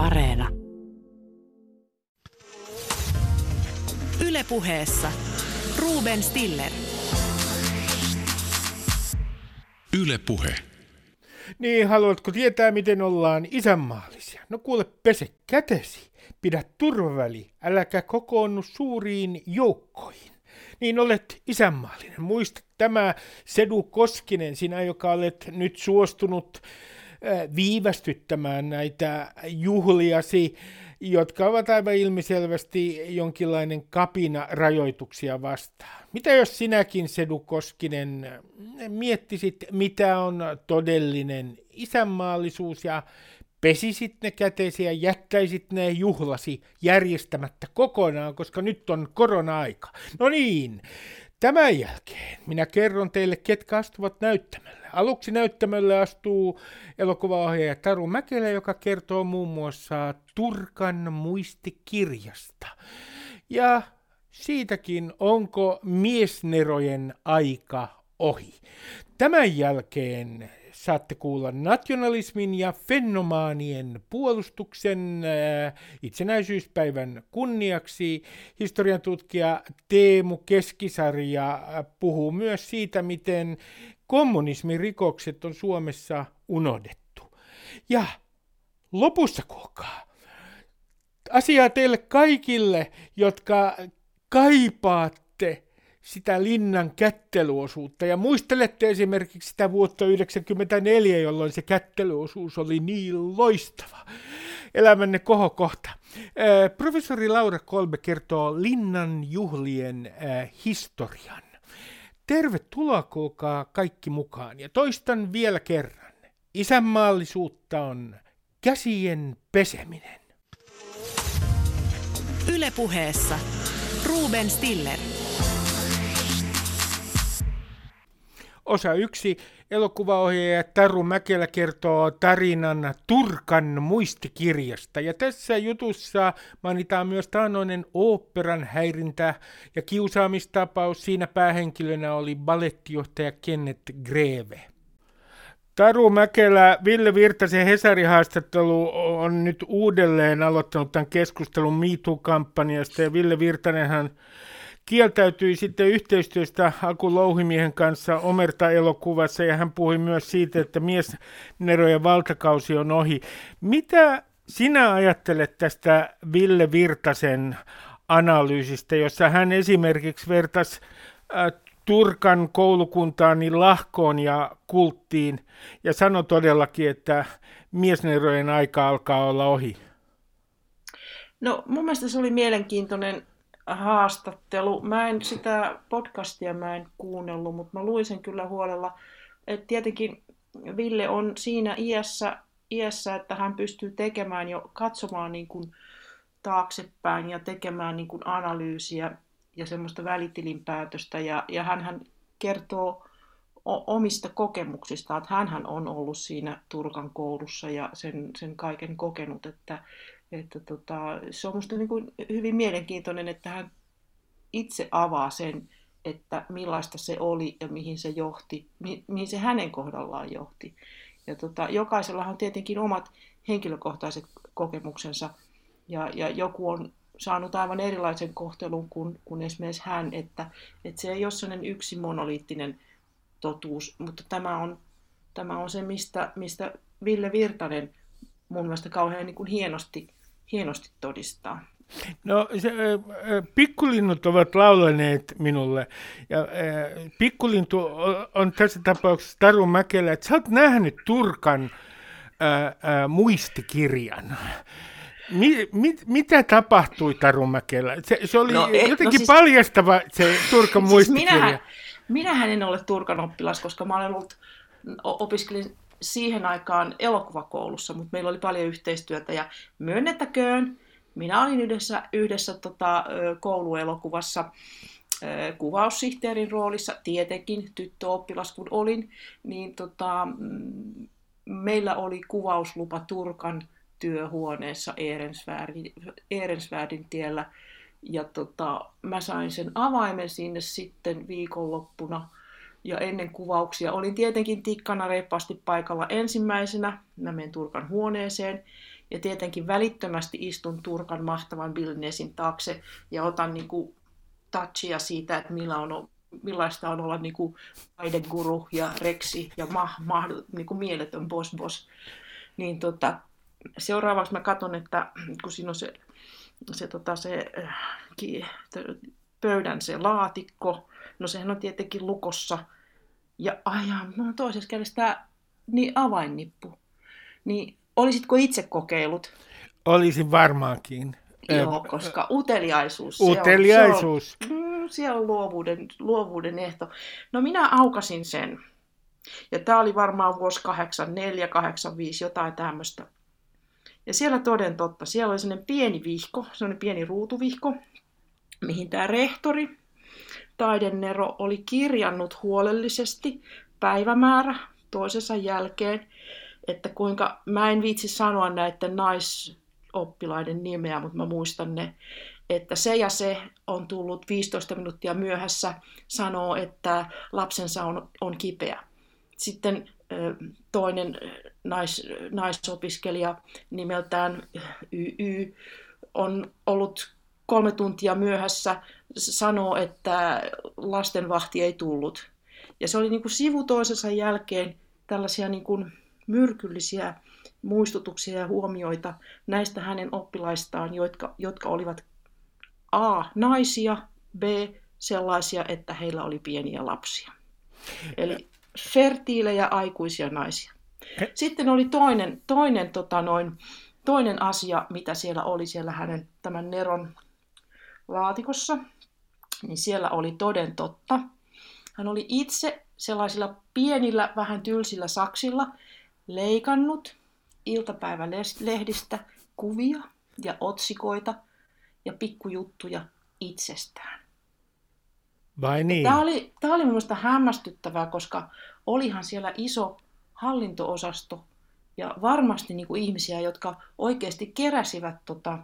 Areena. Ylepuheessa Ruben Stiller. Ylepuhe. Niin, haluatko tietää, miten ollaan isänmaallisia? No kuule, pese kätesi, pidä turvaväli, äläkä kokoonnu suuriin joukkoihin. Niin olet isänmaallinen. Muista tämä Sedu Koskinen, sinä joka olet nyt suostunut viivästyttämään näitä juhliasi, jotka ovat aivan ilmiselvästi jonkinlainen kapina rajoituksia vastaan. Mitä jos sinäkin, Sedu Koskinen, miettisit, mitä on todellinen isänmaallisuus ja pesisit ne kätesi ja jättäisit ne juhlasi järjestämättä kokonaan, koska nyt on korona-aika. No niin, tämän jälkeen minä kerron teille, ketkä astuvat näyttämälle. Aluksi näyttämölle astuu elokuvaohjaaja Taru Mäkelä, joka kertoo muun muassa Turkan muistikirjasta. Ja siitäkin, onko miesnerojen aika ohi. Tämän jälkeen saatte kuulla nationalismin ja fenomaanien puolustuksen äh, itsenäisyyspäivän kunniaksi. Historian tutkija Teemu Keskisarja äh, puhuu myös siitä, miten kommunismin rikokset on Suomessa unohdettu. Ja lopussa kuulkaa, asiaa teille kaikille, jotka kaipaatte sitä linnan kättelyosuutta. Ja muistelette esimerkiksi sitä vuotta 1994, jolloin se kättelyosuus oli niin loistava. Elämänne kohokohta. Professori Laura Kolbe kertoo linnan juhlien historian. Tervetuloa kuulkaa kaikki mukaan. Ja toistan vielä kerran. Isänmaallisuutta on käsien peseminen. Ylepuheessa Ruben Stiller. Osa yksi. Elokuvaohjaaja Taru Mäkelä kertoo tarinan Turkan muistikirjasta. Ja tässä jutussa mainitaan myös taanoinen oopperan häirintä ja kiusaamistapaus. Siinä päähenkilönä oli balettijohtaja Kenneth Greve. Taru Mäkelä, Ville Virtasen Hesari-haastattelu on nyt uudelleen aloittanut tämän keskustelun MeToo-kampanjasta ja Ville Virtanenhan kieltäytyi sitten yhteistyöstä Aku Louhimiehen kanssa Omerta-elokuvassa ja hän puhui myös siitä, että miesnerojen valtakausi on ohi. Mitä sinä ajattelet tästä Ville Virtasen analyysistä, jossa hän esimerkiksi vertasi äh, Turkan koulukuntaan niin lahkoon ja kulttiin ja sanoi todellakin, että miesnerojen aika alkaa olla ohi? No mun mielestä se oli mielenkiintoinen haastattelu. Mä en sitä podcastia mä en kuunnellut, mutta mä luin sen kyllä huolella. Et tietenkin Ville on siinä iässä, iässä, että hän pystyy tekemään jo, katsomaan niin kuin taaksepäin ja tekemään niin kuin analyysiä ja semmoista välitilinpäätöstä. Ja, ja hän kertoo omista kokemuksistaan, että hän on ollut siinä Turkan koulussa ja sen, sen kaiken kokenut, että, että tota, se on minusta niin hyvin mielenkiintoinen, että hän itse avaa sen, että millaista se oli ja mihin se johti, mi- mihin se hänen kohdallaan johti. Ja tota, jokaisella on tietenkin omat henkilökohtaiset kokemuksensa, ja, ja joku on saanut aivan erilaisen kohtelun kuin, kuin esimerkiksi hän, että, että se ei ole sellainen yksi monoliittinen totuus, mutta tämä on, tämä on se, mistä, mistä Ville Virtanen mun mielestä kauhean niin kuin hienosti hienosti todistaa. No se, pikkulinnut ovat laulaneet minulle, ja pikkulintu on tässä tapauksessa Taru Mäkelä, että sä oot nähnyt Turkan ää, ää, muistikirjan. Mi, mit, mitä tapahtui Taru Mäkelä? Se, se oli no, et, no jotenkin no siis, paljastava se Turkan siis muistikirja. Minähän, minähän en ole Turkan oppilas, koska mä olen ollut, opiskelin siihen aikaan elokuvakoulussa, mutta meillä oli paljon yhteistyötä. Ja myönnettäköön, minä olin yhdessä, yhdessä tota, kouluelokuvassa kuvaussihteerin roolissa, tietenkin tyttöoppilas kun olin, niin tota, mm, meillä oli kuvauslupa Turkan työhuoneessa Ehrensvärdin, tiellä. Ja tota, mä sain sen avaimen sinne sitten viikonloppuna ja ennen kuvauksia. Olin tietenkin tikkana reippaasti paikalla ensimmäisenä. Mä menen Turkan huoneeseen ja tietenkin välittömästi istun Turkan mahtavan Billnesin taakse ja otan niin kuin touchia siitä, että millä on, millaista on olla niin kuin taideguru ja reksi ja ma, ma, niin kuin mieletön boss boss. Niin tota, seuraavaksi mä katson, että kun siinä on se, se, tota, se äh, pöydän se laatikko, no sehän on tietenkin lukossa, ja ajan, no toisessa kädessä tämä niin avainnippu. Niin olisitko itse kokeillut? Olisin varmaankin. Joo, koska uteliaisuus. Uteliaisuus. Se on, se on, se on luovuuden, luovuuden ehto. No minä aukasin sen. Ja tämä oli varmaan vuosi 84, 85, jotain tämmöistä. Ja siellä toden totta, siellä oli sellainen pieni vihko, sellainen pieni ruutuvihko, mihin tämä rehtori, taidennero, oli kirjannut huolellisesti päivämäärä toisensa jälkeen, että kuinka, mä en viitsi sanoa näiden naisoppilaiden nimeä, mutta mä muistan ne, että se ja se on tullut 15 minuuttia myöhässä, sanoo, että lapsensa on, on kipeä. Sitten toinen nais, naisopiskelija nimeltään YY on ollut kolme tuntia myöhässä, sanoo, että lastenvahti ei tullut. Ja se oli niin kuin sivu toisensa jälkeen tällaisia niin kuin myrkyllisiä muistutuksia ja huomioita näistä hänen oppilaistaan, jotka, jotka olivat A. naisia, B. sellaisia, että heillä oli pieniä lapsia. Eli fertiilejä aikuisia naisia. Sitten oli toinen, toinen, tota noin, toinen asia, mitä siellä oli siellä hänen tämän Neron laatikossa, niin siellä oli toden totta. Hän oli itse sellaisilla pienillä, vähän tylsillä saksilla leikannut iltapäivälehdistä kuvia ja otsikoita ja pikkujuttuja itsestään. Vai niin? Tämä oli, tämä oli minusta hämmästyttävää, koska olihan siellä iso hallintoosasto ja varmasti niin kuin ihmisiä, jotka oikeasti keräsivät tota,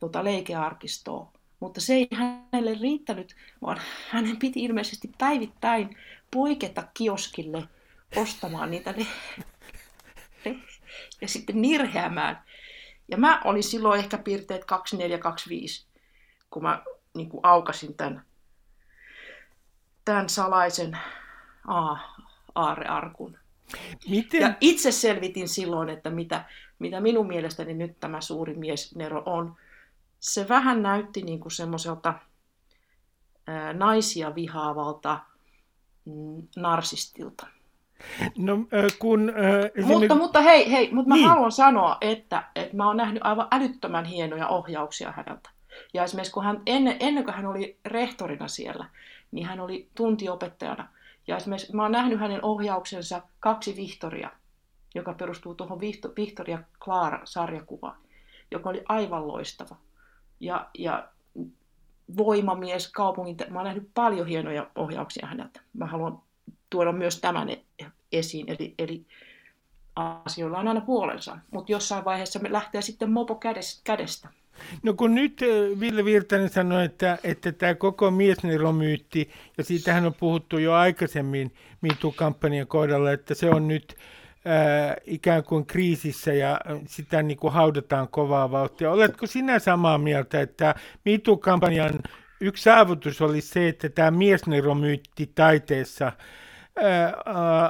tota leikearkistoa. Mutta se ei hänelle riittänyt, vaan hänen piti ilmeisesti päivittäin poiketa kioskille ostamaan niitä le- ja sitten nirheämään. Ja mä olin silloin ehkä piirteet 2425, kun mä niin kuin aukasin tämän, tämän salaisen a, aarearkun. Miten? Ja itse selvitin silloin, että mitä, mitä minun mielestäni nyt tämä suuri mies Nero on. Se vähän näytti niin kuin semmoiselta naisia vihaavalta mm, narsistilta. No, kun, äh, mutta, mutta hei, hei mutta mä niin. haluan sanoa, että, että mä oon nähnyt aivan älyttömän hienoja ohjauksia häneltä. Ja esimerkiksi kun hän, ennen, ennen kuin hän oli rehtorina siellä, niin hän oli tuntiopettajana. Ja esimerkiksi mä oon nähnyt hänen ohjauksensa kaksi Vihtoria, joka perustuu tuohon Victoria Clara-sarjakuvaan, joka oli aivan loistava. Ja, ja voimamies kaupungin, mä oon nähnyt paljon hienoja ohjauksia häneltä. Mä haluan tuoda myös tämän esiin, eli, eli asioilla on aina puolensa, mutta jossain vaiheessa me lähtee sitten mopo kädestä. No kun nyt Ville Virtanen sanoi, että, että tämä koko miesneromyytti, ja siitähän on puhuttu jo aikaisemmin MeToo-kampanjan kohdalla, että se on nyt ää, ikään kuin kriisissä ja sitä niin kuin haudataan kovaa vauhtia. Oletko sinä samaa mieltä, että MeToo-kampanjan yksi saavutus oli se, että tämä miesneromyytti taiteessa ää,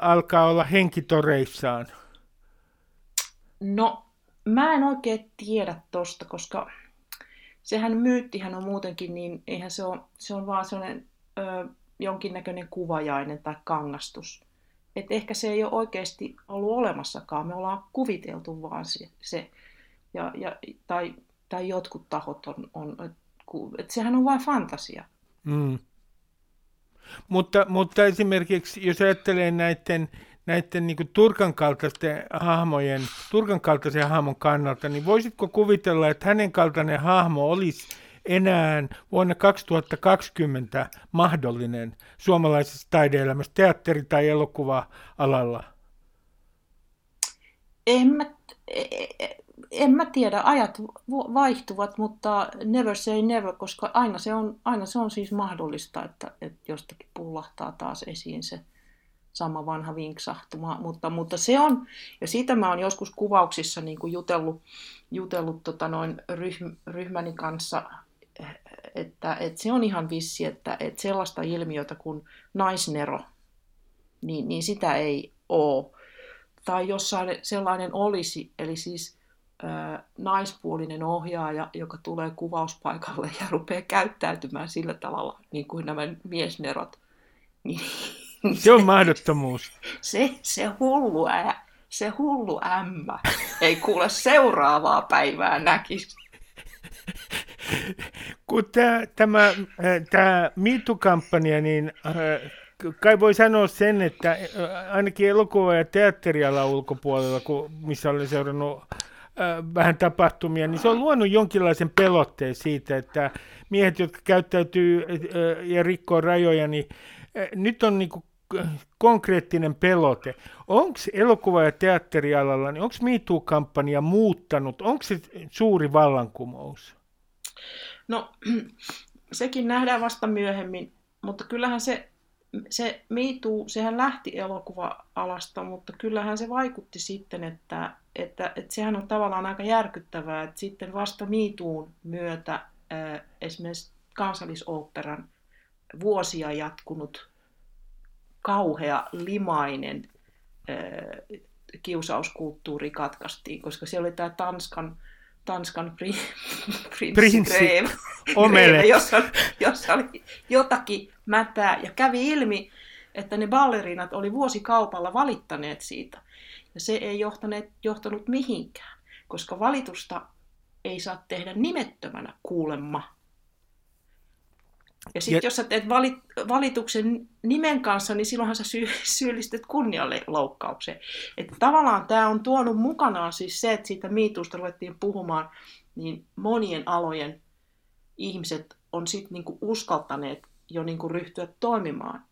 alkaa olla henkitoreissaan? No, mä en oikein tiedä tosta, koska sehän myyttihän on muutenkin, niin eihän se ole, se on vaan sellainen ö, jonkinnäköinen kuvajainen tai kangastus. Et ehkä se ei ole oikeasti ollut olemassakaan, me ollaan kuviteltu vaan se. se. Ja, ja, tai, tai jotkut tahot on, on että sehän on vain fantasia. Mm. Mutta, mutta esimerkiksi jos ajattelee näiden, näiden niin Turkan kaltaisten hahmojen, Turkan kaltaisen hahmon kannalta, niin voisitko kuvitella, että hänen kaltainen hahmo olisi enää vuonna 2020 mahdollinen suomalaisessa taideelämässä, teatteri- tai elokuva-alalla? En mä, en mä tiedä, ajat vaihtuvat, mutta never say never, koska aina se on, aina se on siis mahdollista, että, että jostakin pullahtaa taas esiin se, sama vanha vinksahtuma, mutta, mutta se on, ja siitä mä oon joskus kuvauksissa niin kuin jutellut, jutellut tota noin ryhm, ryhmäni kanssa, että, että se on ihan vissi, että, että sellaista ilmiötä kuin naisnero, niin, niin sitä ei ole. Tai jos sellainen olisi, eli siis ää, naispuolinen ohjaaja, joka tulee kuvauspaikalle ja rupeaa käyttäytymään sillä tavalla, niin kuin nämä miesnerot, niin se on mahdottomuus. Se, se hullu ää, se hullu ämmä ei kuule seuraavaa päivää näkisi. Kun tämä, tämä, tämä MeToo-kampanja, niin kai voi sanoa sen, että ainakin elokuva- ja teatteriala ulkopuolella, missä olen seurannut vähän tapahtumia, niin se on luonut jonkinlaisen pelotteen siitä, että miehet, jotka käyttäytyy ja rikkoo rajoja, niin nyt on niin konkreettinen pelote. Onko elokuva- ja teatterialalla, niin onko MeToo-kampanja muuttanut? Onko se suuri vallankumous? No, sekin nähdään vasta myöhemmin, mutta kyllähän se, se MeToo, sehän lähti elokuva-alasta, mutta kyllähän se vaikutti sitten, että, että, että sehän on tavallaan aika järkyttävää, että sitten vasta MeToon myötä äh, esimerkiksi kansallisoopperan vuosia jatkunut kauhea, limainen äh, kiusauskulttuuri katkaistiin, koska se oli tämä Tanskan, Tanskan pri, prinssi. Greve, Greve jossa, jossa oli jotakin mätää, ja kävi ilmi, että ne ballerinat oli vuosikaupalla valittaneet siitä. Ja se ei johtaneet, johtanut mihinkään, koska valitusta ei saa tehdä nimettömänä kuulemma ja sitten jos sä teet valit, valituksen nimen kanssa, niin silloinhan sä sy- syyllistyt kunnialle loukkaukseen. Että tavallaan tämä on tuonut mukanaan siis se, että siitä miituusta ruvettiin puhumaan, niin monien alojen ihmiset on sitten niinku uskaltaneet jo niinku ryhtyä toimimaan.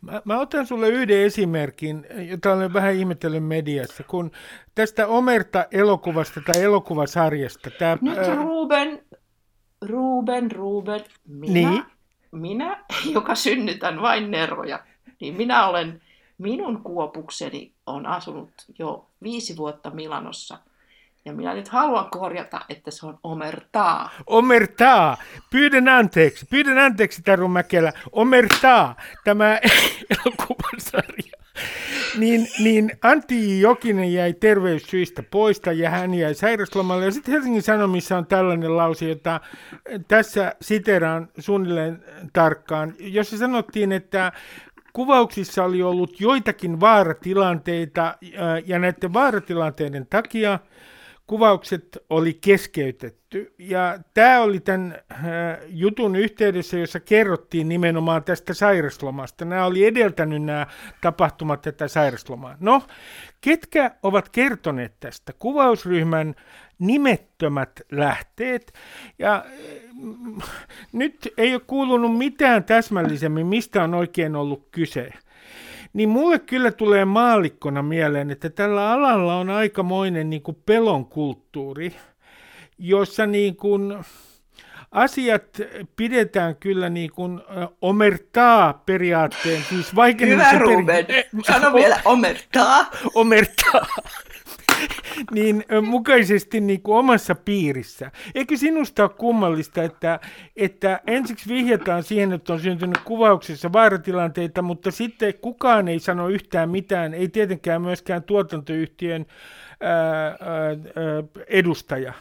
Mä, mä otan sulle yhden esimerkin, jota olen vähän ihmetellyt mediassa, kun tästä Omerta-elokuvasta tai elokuvasarjasta. Tää, Nyt Ruben, Ruben, Ruben, minä, niin? minä, joka synnytän vain neroja, niin minä olen, minun kuopukseni on asunut jo viisi vuotta Milanossa. Ja minä nyt haluan korjata, että se on omertaa. Omertaa. Pyydän anteeksi. Pyydän anteeksi, Taru Mäkelä. Omertaa. Tämä elokuvasarja niin, niin Antti Jokinen jäi terveyssyistä poista ja hän jäi sairaslomalle. Ja sitten Helsingin Sanomissa on tällainen lause, jota tässä siteraan suunnilleen tarkkaan, jossa sanottiin, että kuvauksissa oli ollut joitakin vaaratilanteita ja näiden vaaratilanteiden takia – kuvaukset oli keskeytetty. Ja tämä oli tämän äh, jutun yhteydessä, jossa kerrottiin nimenomaan tästä sairaslomasta. Nämä oli edeltänyt nämä tapahtumat tätä sairaslomaa. No, ketkä ovat kertoneet tästä? Kuvausryhmän nimettömät lähteet. Ja äh, nyt ei ole kuulunut mitään täsmällisemmin, mistä on oikein ollut kyse. Niin mulle kyllä tulee maalikkona mieleen, että tällä alalla on aikamoinen niin kuin pelon kulttuuri, jossa niin kuin asiat pidetään kyllä niin kuin omertaa periaatteen. Siis Hyvä Ruben, peri... sano vielä omertaa. Omertaa niin mukaisesti niin kuin omassa piirissä. Eikö sinusta ole kummallista, että, että ensiksi vihjataan siihen, että on syntynyt kuvauksessa vaaratilanteita, mutta sitten kukaan ei sano yhtään mitään, ei tietenkään myöskään tuotantoyhtiön ää, ää, edustaja.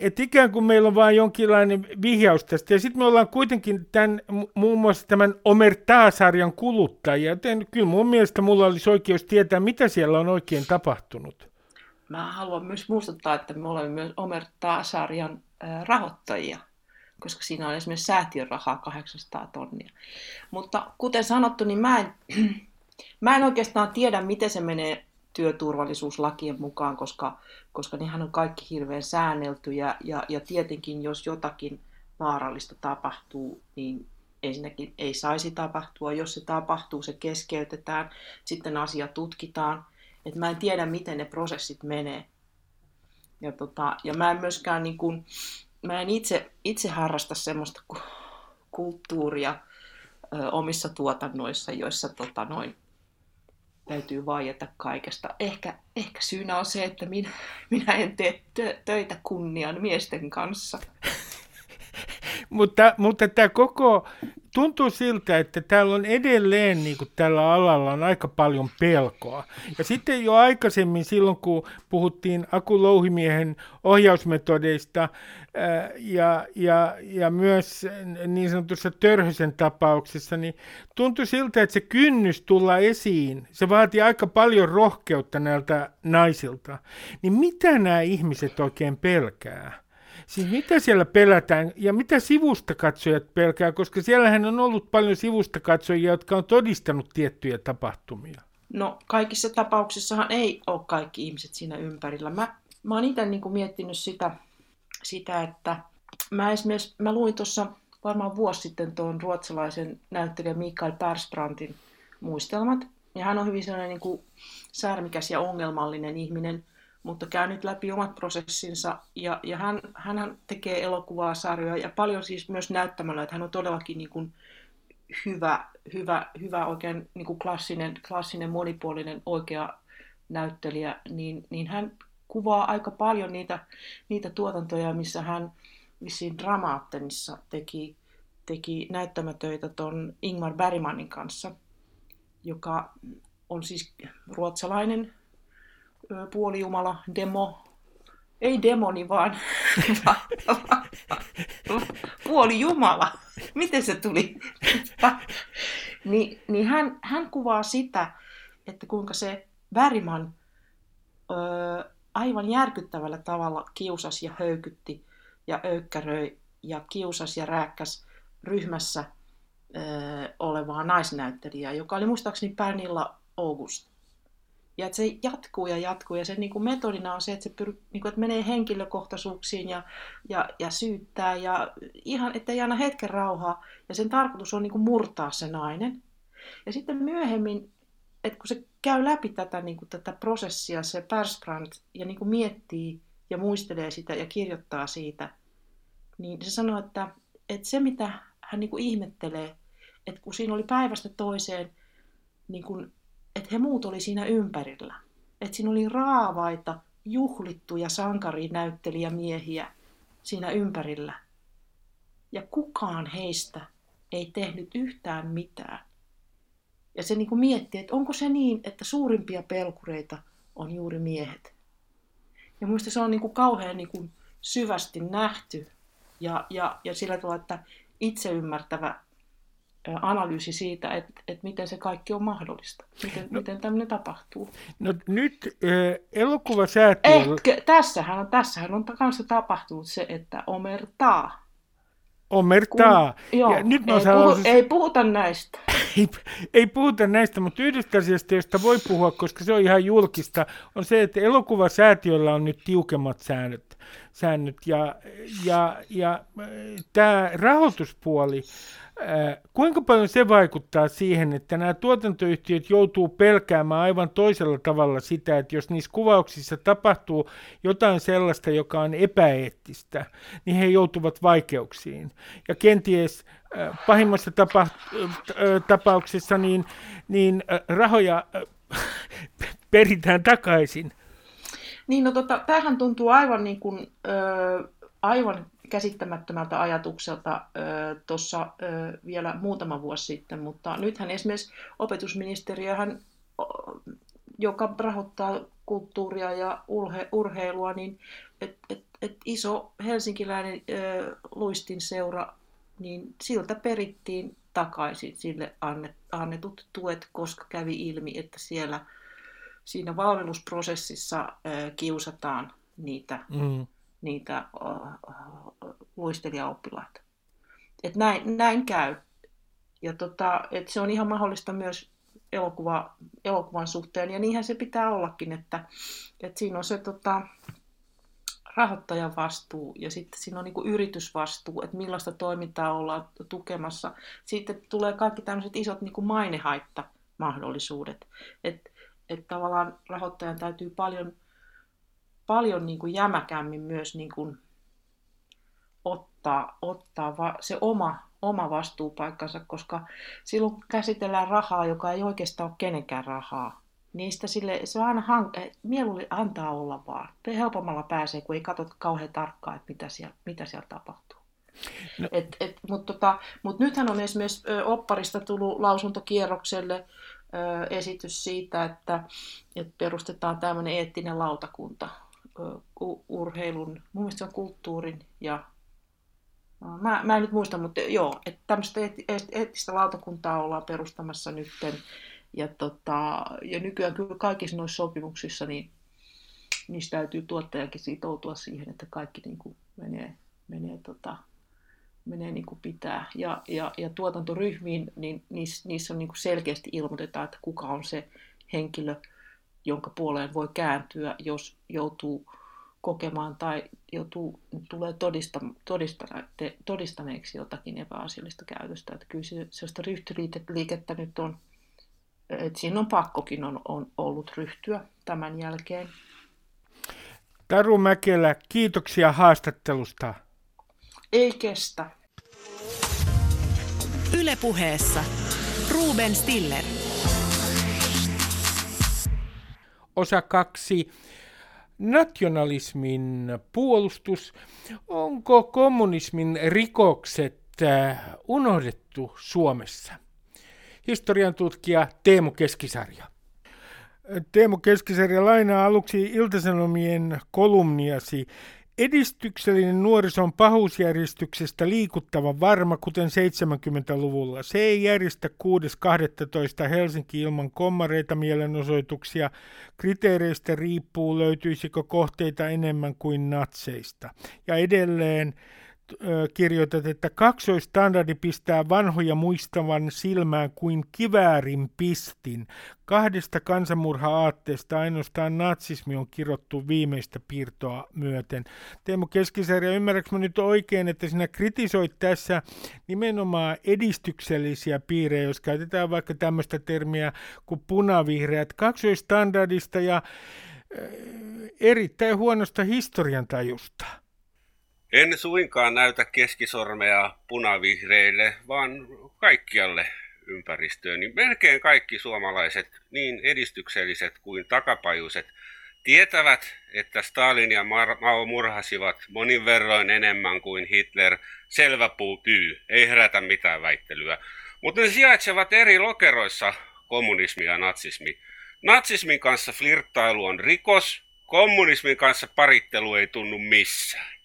Et ikään kuin meillä on vain jonkinlainen vihjaus tästä. Ja sitten me ollaan kuitenkin tämän, muun muassa tämän Omertaa-sarjan kuluttajia. Joten kyllä mun mielestä mulla olisi oikeus tietää, mitä siellä on oikein tapahtunut. Mä haluan myös muistuttaa, että me olemme myös Omertaa-sarjan rahoittajia, koska siinä on esimerkiksi säätiön rahaa 800 tonnia. Mutta kuten sanottu, niin mä en, mä en oikeastaan tiedä, miten se menee työturvallisuuslakien mukaan, koska, koska nehän on kaikki hirveän säänneltyjä ja, ja tietenkin jos jotakin vaarallista tapahtuu, niin ensinnäkin ei saisi tapahtua. Jos se tapahtuu, se keskeytetään, sitten asia tutkitaan. Et mä en tiedä, miten ne prosessit menee. Ja, tota, ja mä en myöskään niin kun, mä en itse, itse harrasta semmoista kulttuuria, ö, omissa tuotannoissa, joissa tota, noin, täytyy vaieta kaikesta. Ehkä, ehkä syynä on se, että minä, minä en tee tö- töitä kunnian miesten kanssa. mutta, mutta tämä koko, tuntuu siltä, että täällä on edelleen niin kuin tällä alalla on aika paljon pelkoa. Ja sitten jo aikaisemmin silloin, kun puhuttiin Aku Louhimiehen ohjausmetodeista ää, ja, ja, ja myös niin sanotussa Törhösen tapauksessa, niin tuntui siltä, että se kynnys tulla esiin, se vaatii aika paljon rohkeutta näiltä naisilta. Niin mitä nämä ihmiset oikein pelkää? Siis mitä siellä pelätään ja mitä sivusta katsojat pelkää, koska siellähän on ollut paljon sivusta katsojia, jotka on todistanut tiettyjä tapahtumia. No kaikissa tapauksissahan ei ole kaikki ihmiset siinä ympärillä. Mä, mä oon itse niin miettinyt sitä, sitä, että mä esimerkiksi mä luin tuossa varmaan vuosi sitten tuon ruotsalaisen näyttelijä Mikael Persbrantin muistelmat. Ja hän on hyvin sellainen niin kuin särmikäs ja ongelmallinen ihminen – mutta käy nyt läpi omat prosessinsa. Ja, ja hän, hän tekee elokuvaa, sarjoja ja paljon siis myös näyttämällä, että hän on todellakin niin kuin hyvä, hyvä, hyvä oikein niin kuin klassinen, klassinen, monipuolinen, oikea näyttelijä, niin, niin hän kuvaa aika paljon niitä, niitä tuotantoja, missä hän vissiin Dramaattenissa teki, teki näyttämätöitä ton Ingmar Bergmanin kanssa, joka on siis ruotsalainen puolijumala, demo, ei demoni vaan, puolijumala. Miten se tuli? niin, niin hän, hän kuvaa sitä, että kuinka se Väriman ö, aivan järkyttävällä tavalla kiusasi ja höykytti ja öykkäröi ja kiusasi ja rääkkäs ryhmässä ö, olevaa naisnäyttelijää, joka oli muistaakseni Pernilla August. Ja että se jatkuu ja jatkuu. Ja sen niin kuin metodina on se, että se pyr, niin kuin, että menee henkilökohtaisuuksiin ja, ja, ja syyttää. Ja ihan, että ei aina hetken rauhaa. Ja sen tarkoitus on niin kuin murtaa se nainen. Ja sitten myöhemmin, että kun se käy läpi tätä, niin kuin, tätä prosessia, se Persbrandt, ja niin kuin miettii ja muistelee sitä ja kirjoittaa siitä, niin se sanoo, että, että se mitä hän niin kuin ihmettelee, että kun siinä oli päivästä toiseen niin kuin että he muut oli siinä ympärillä. Että siinä oli raavaita, juhlittuja sankarinäyttelijämiehiä siinä ympärillä. Ja kukaan heistä ei tehnyt yhtään mitään. Ja se niin kuin mietti, että onko se niin, että suurimpia pelkureita on juuri miehet. Ja minusta se on niin kuin kauhean niin kuin syvästi nähty ja, ja, ja sillä tavalla, että itse ymmärtävä analyysi siitä, että, että miten se kaikki on mahdollista, miten, no, miten tämmöinen tapahtuu. No nyt äh, elokuvasäätiö... Ehkä, tässähän on, tässähän on kanssa tapahtunut se, että omertaa. Omertaa. Kun, joo, ja nyt ei, puhu, siis... ei puhuta näistä. Ei, ei puhuta näistä, mutta yhdestä asiasta, josta voi puhua, koska se on ihan julkista, on se, että elokuvasäätiöllä on nyt tiukemmat säännöt. säännöt ja, ja, ja tämä rahoituspuoli Kuinka paljon se vaikuttaa siihen, että nämä tuotantoyhtiöt joutuu pelkäämään aivan toisella tavalla sitä, että jos niissä kuvauksissa tapahtuu jotain sellaista, joka on epäeettistä, niin he joutuvat vaikeuksiin. Ja kenties pahimmassa tapa, tapauksessa niin, niin rahoja peritään takaisin. Niin, no tota, tämähän tuntuu aivan niin kuin, ö, aivan käsittämättömältä ajatukselta tuossa vielä muutama vuosi sitten, mutta nythän esimerkiksi opetusministeriöhän, joka rahoittaa kulttuuria ja urhe, urheilua, niin et, et, et iso helsinkiläinen ö, luistin seura, niin siltä perittiin takaisin sille annet, annetut tuet, koska kävi ilmi, että siellä siinä valmennusprosessissa kiusataan niitä mm niitä luistelijaoppilaita. Et näin, näin käy. Ja tota, et se on ihan mahdollista myös elokuva, elokuvan suhteen, ja niinhän se pitää ollakin, että, että siinä on se tota, rahoittajan vastuu ja sitten siinä on niin yritysvastuu, että millaista toimintaa ollaan tukemassa. Sitten tulee kaikki tämmöiset isot niin mainehaitta-mahdollisuudet. Että et tavallaan rahoittajan täytyy paljon paljon niin kuin jämäkämmin myös niin kuin ottaa, ottaa va- se oma oma vastuupaikkansa, koska silloin käsitellään rahaa, joka ei oikeastaan ole kenenkään rahaa. Niistä sille, se on aina hank- mieluummin antaa olla vaan. Helpommalla pääsee, kun ei katso kauhean tarkkaan, että mitä siellä, mitä siellä tapahtuu. No. Et, et, Mutta tota, mut nythän on esimerkiksi opparista tullut lausuntokierrokselle ö, esitys siitä, että, että perustetaan tämmöinen eettinen lautakunta ö, urheilun, mun mielestä se on kulttuurin ja Mä, mä en nyt muista, mutta joo, että tämmöistä eettistä lautakuntaa ollaan perustamassa nytten. Ja, tota, ja nykyään kyllä kaikissa noissa sopimuksissa, niin niistä täytyy tuottajakin sitoutua siihen, että kaikki niin kuin menee, menee, tota, menee niin kuin pitää. Ja, ja, ja tuotantoryhmiin, niin niissä, niissä on niin kuin selkeästi ilmoitetaan, että kuka on se henkilö, jonka puoleen voi kääntyä, jos joutuu kokemaan tai joutuu, tulee todista, todistaneeksi jotakin epäasiallista käytöstä. Että kyllä se, sellaista ryhtyliikettä nyt on, että siinä on pakkokin on, on ollut ryhtyä tämän jälkeen. Taru Mäkelä, kiitoksia haastattelusta. Ei kestä. Ylepuheessa Ruben Stiller. Osa kaksi nationalismin puolustus. Onko kommunismin rikokset äh, unohdettu Suomessa? Historian tutkija Teemu Keskisarja. Teemu Keskisarja lainaa aluksi Iltasanomien kolumniasi Edistyksellinen nuorison pahuusjärjestyksestä liikuttava varma, kuten 70-luvulla. Se ei järjestä 6.12. Helsinki ilman kommareita mielenosoituksia. Kriteereistä riippuu, löytyisikö kohteita enemmän kuin natseista. Ja edelleen kirjoitat, että kaksoistandardi pistää vanhoja muistavan silmään kuin kiväärin pistin. Kahdesta kansanmurha-aatteesta ainoastaan natsismi on kirottu viimeistä piirtoa myöten. Teemu Keskisarja, ymmärrätkö mä nyt oikein, että sinä kritisoit tässä nimenomaan edistyksellisiä piirejä, jos käytetään vaikka tämmöistä termiä kuin punavihreät kaksoistandardista ja erittäin huonosta historiantajusta. En suinkaan näytä keskisormea punavihreille, vaan kaikkialle ympäristöön. Niin melkein kaikki suomalaiset, niin edistykselliset kuin takapajuiset, tietävät, että Stalin ja Mao murhasivat monin verroin enemmän kuin Hitler. Selvä puu pyy, ei herätä mitään väittelyä. Mutta ne sijaitsevat eri lokeroissa, kommunismi ja natsismi. Natsismin kanssa flirttailu on rikos, kommunismin kanssa parittelu ei tunnu missään.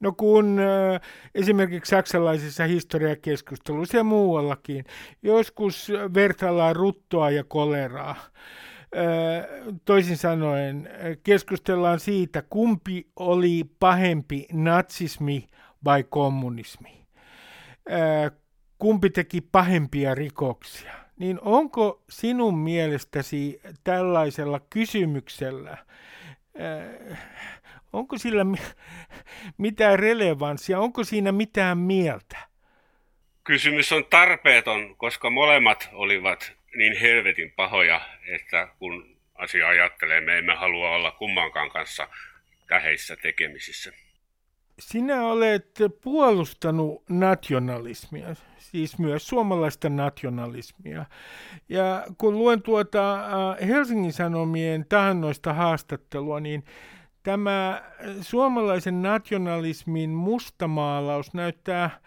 No kun äh, esimerkiksi saksalaisissa historiakeskusteluissa ja muuallakin joskus vertaillaan ruttoa ja koleraa. Äh, toisin sanoen keskustellaan siitä, kumpi oli pahempi, natsismi vai kommunismi. Äh, kumpi teki pahempia rikoksia. Niin onko sinun mielestäsi tällaisella kysymyksellä onko sillä mitään relevanssia, onko siinä mitään mieltä? Kysymys on tarpeeton, koska molemmat olivat niin helvetin pahoja, että kun asia ajattelee, me emme halua olla kummankaan kanssa täheissä tekemisissä. Sinä olet puolustanut nationalismia, siis myös suomalaista nationalismia. Ja kun luen tuota äh, Helsingin Sanomien tahannoista haastattelua, niin tämä suomalaisen nationalismin mustamaalaus näyttää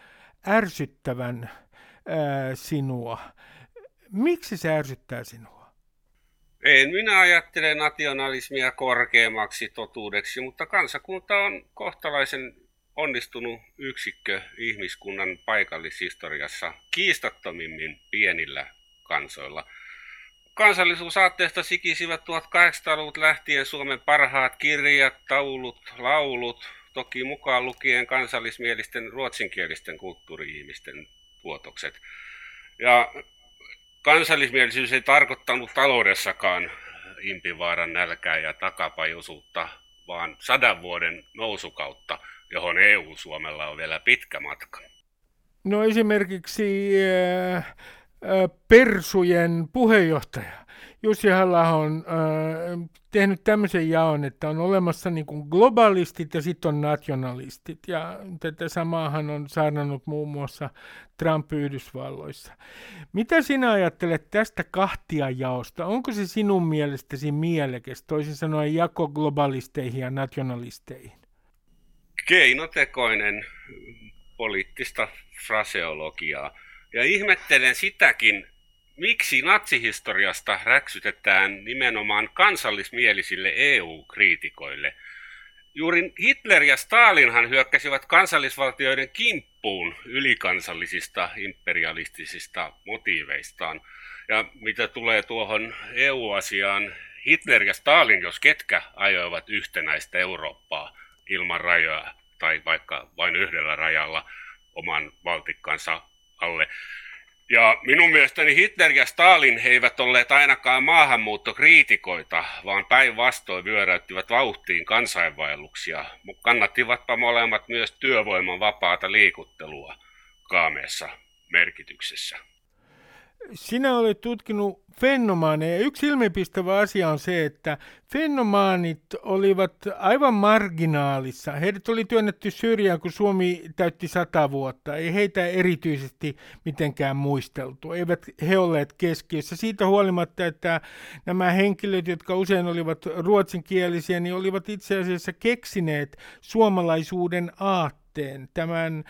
ärsyttävän ää, sinua. Miksi se ärsyttää sinua? En minä ajattele nationalismia korkeammaksi totuudeksi, mutta kansakunta on kohtalaisen onnistunut yksikkö ihmiskunnan paikallishistoriassa kiistattomimmin pienillä kansoilla – Kansallisuusaatteesta sikisivät 1800-luvut lähtien Suomen parhaat kirjat, taulut, laulut, toki mukaan lukien kansallismielisten ruotsinkielisten kulttuuri-ihmisten tuotokset. Ja kansallismielisyys ei tarkoittanut taloudessakaan impivaaran nälkää ja takapajuisuutta, vaan sadan vuoden nousukautta, johon EU-Suomella on vielä pitkä matka. No esimerkiksi äh Persujen puheenjohtaja Jussi halla on äh, tehnyt tämmöisen jaon, että on olemassa niin kuin globalistit ja sitten on nationalistit. Ja tätä samaahan on saarnannut muun muassa Trump Yhdysvalloissa. Mitä sinä ajattelet tästä kahtiajaosta? Onko se sinun mielestäsi mielekäs, toisin sanoen jako globalisteihin ja nationalisteihin? Keinotekoinen poliittista fraseologiaa. Ja ihmettelen sitäkin, miksi natsihistoriasta räksytetään nimenomaan kansallismielisille EU-kriitikoille. Juuri Hitler ja Stalinhan hyökkäsivät kansallisvaltioiden kimppuun ylikansallisista imperialistisista motiiveistaan. Ja mitä tulee tuohon EU-asiaan, Hitler ja Stalin, jos ketkä, ajoivat yhtenäistä Eurooppaa ilman rajoja tai vaikka vain yhdellä rajalla oman valtikkansa alle. Ja minun mielestäni Hitler ja Stalin he eivät olleet ainakaan maahanmuuttokriitikoita, vaan päinvastoin vyöräyttivät vauhtiin kansainvaelluksia. Kannattivatpa molemmat myös työvoiman vapaata liikuttelua kaameessa merkityksessä sinä olet tutkinut fenomaaneja. Yksi ilmipistävä asia on se, että fenomaanit olivat aivan marginaalissa. Heidät oli työnnetty syrjään, kun Suomi täytti sata vuotta. Ei heitä erityisesti mitenkään muisteltu. Eivät he olleet keskiössä. Siitä huolimatta, että nämä henkilöt, jotka usein olivat ruotsinkielisiä, niin olivat itse asiassa keksineet suomalaisuuden aatteen yhteen tämän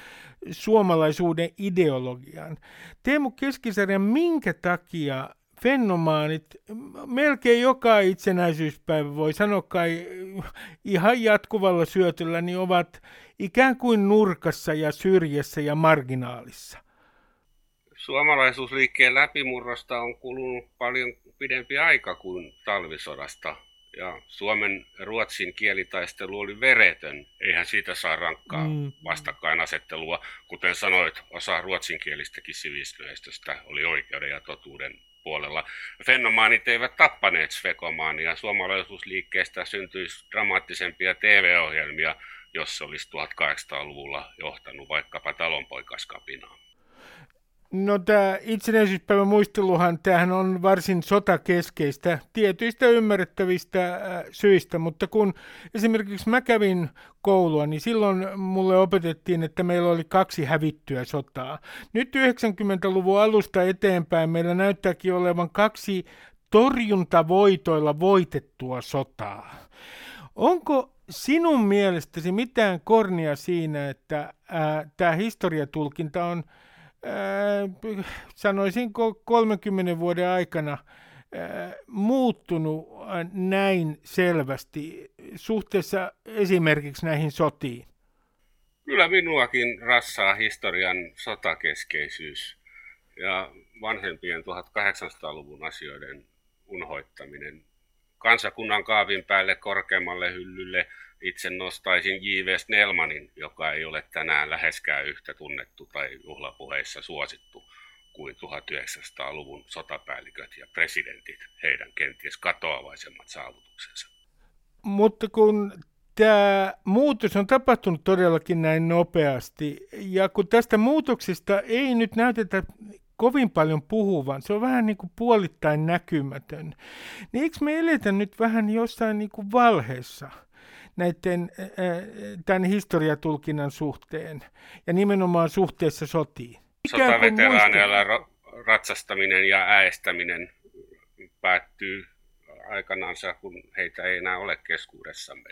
suomalaisuuden ideologian. Teemu Keskisarja, minkä takia fenomaanit, melkein joka itsenäisyyspäivä voi sanoa kai ihan jatkuvalla syötöllä, niin ovat ikään kuin nurkassa ja syrjässä ja marginaalissa. Suomalaisuusliikkeen läpimurrosta on kulunut paljon pidempi aika kuin talvisodasta ja Suomen ruotsin kielitaistelu oli veretön. Eihän siitä saa rankkaa mm. vastakkainasettelua. Kuten sanoit, osa ruotsinkielistäkin sivistyneistöstä oli oikeuden ja totuuden puolella. Fenomaanit eivät tappaneet Svekomaania. Suomalaisuusliikkeestä syntyisi dramaattisempia TV-ohjelmia, jos se olisi 1800-luvulla johtanut vaikkapa talonpoikaskapinaan. No tämä itsenäisyyspäivän muisteluhan, tämähän on varsin sotakeskeistä tietyistä ymmärrettävistä äh, syistä, mutta kun esimerkiksi mä kävin koulua, niin silloin mulle opetettiin, että meillä oli kaksi hävittyä sotaa. Nyt 90-luvun alusta eteenpäin meillä näyttääkin olevan kaksi torjuntavoitoilla voitettua sotaa. Onko sinun mielestäsi mitään kornia siinä, että äh, tämä historiatulkinta on – äh, sanoisinko 30 vuoden aikana muuttunut näin selvästi suhteessa esimerkiksi näihin sotiin? Kyllä minuakin rassaa historian sotakeskeisyys ja vanhempien 1800-luvun asioiden unhoittaminen. Kansakunnan kaavin päälle korkeammalle hyllylle – itse nostaisin J.V. Snellmanin, joka ei ole tänään läheskään yhtä tunnettu tai juhlapuheissa suosittu kuin 1900-luvun sotapäälliköt ja presidentit, heidän kenties katoavaisemmat saavutuksensa. Mutta kun tämä muutos on tapahtunut todellakin näin nopeasti, ja kun tästä muutoksesta ei nyt näytetä kovin paljon puhuvan, se on vähän niin kuin puolittain näkymätön, niin eikö me eletä nyt vähän jossain niin kuin valheessa? Näiden, tämän historiatulkinnan suhteen ja nimenomaan suhteessa sotiin. Sotaveteraaneilla ratsastaminen ja äästäminen päättyy aikanaan, kun heitä ei enää ole keskuudessamme.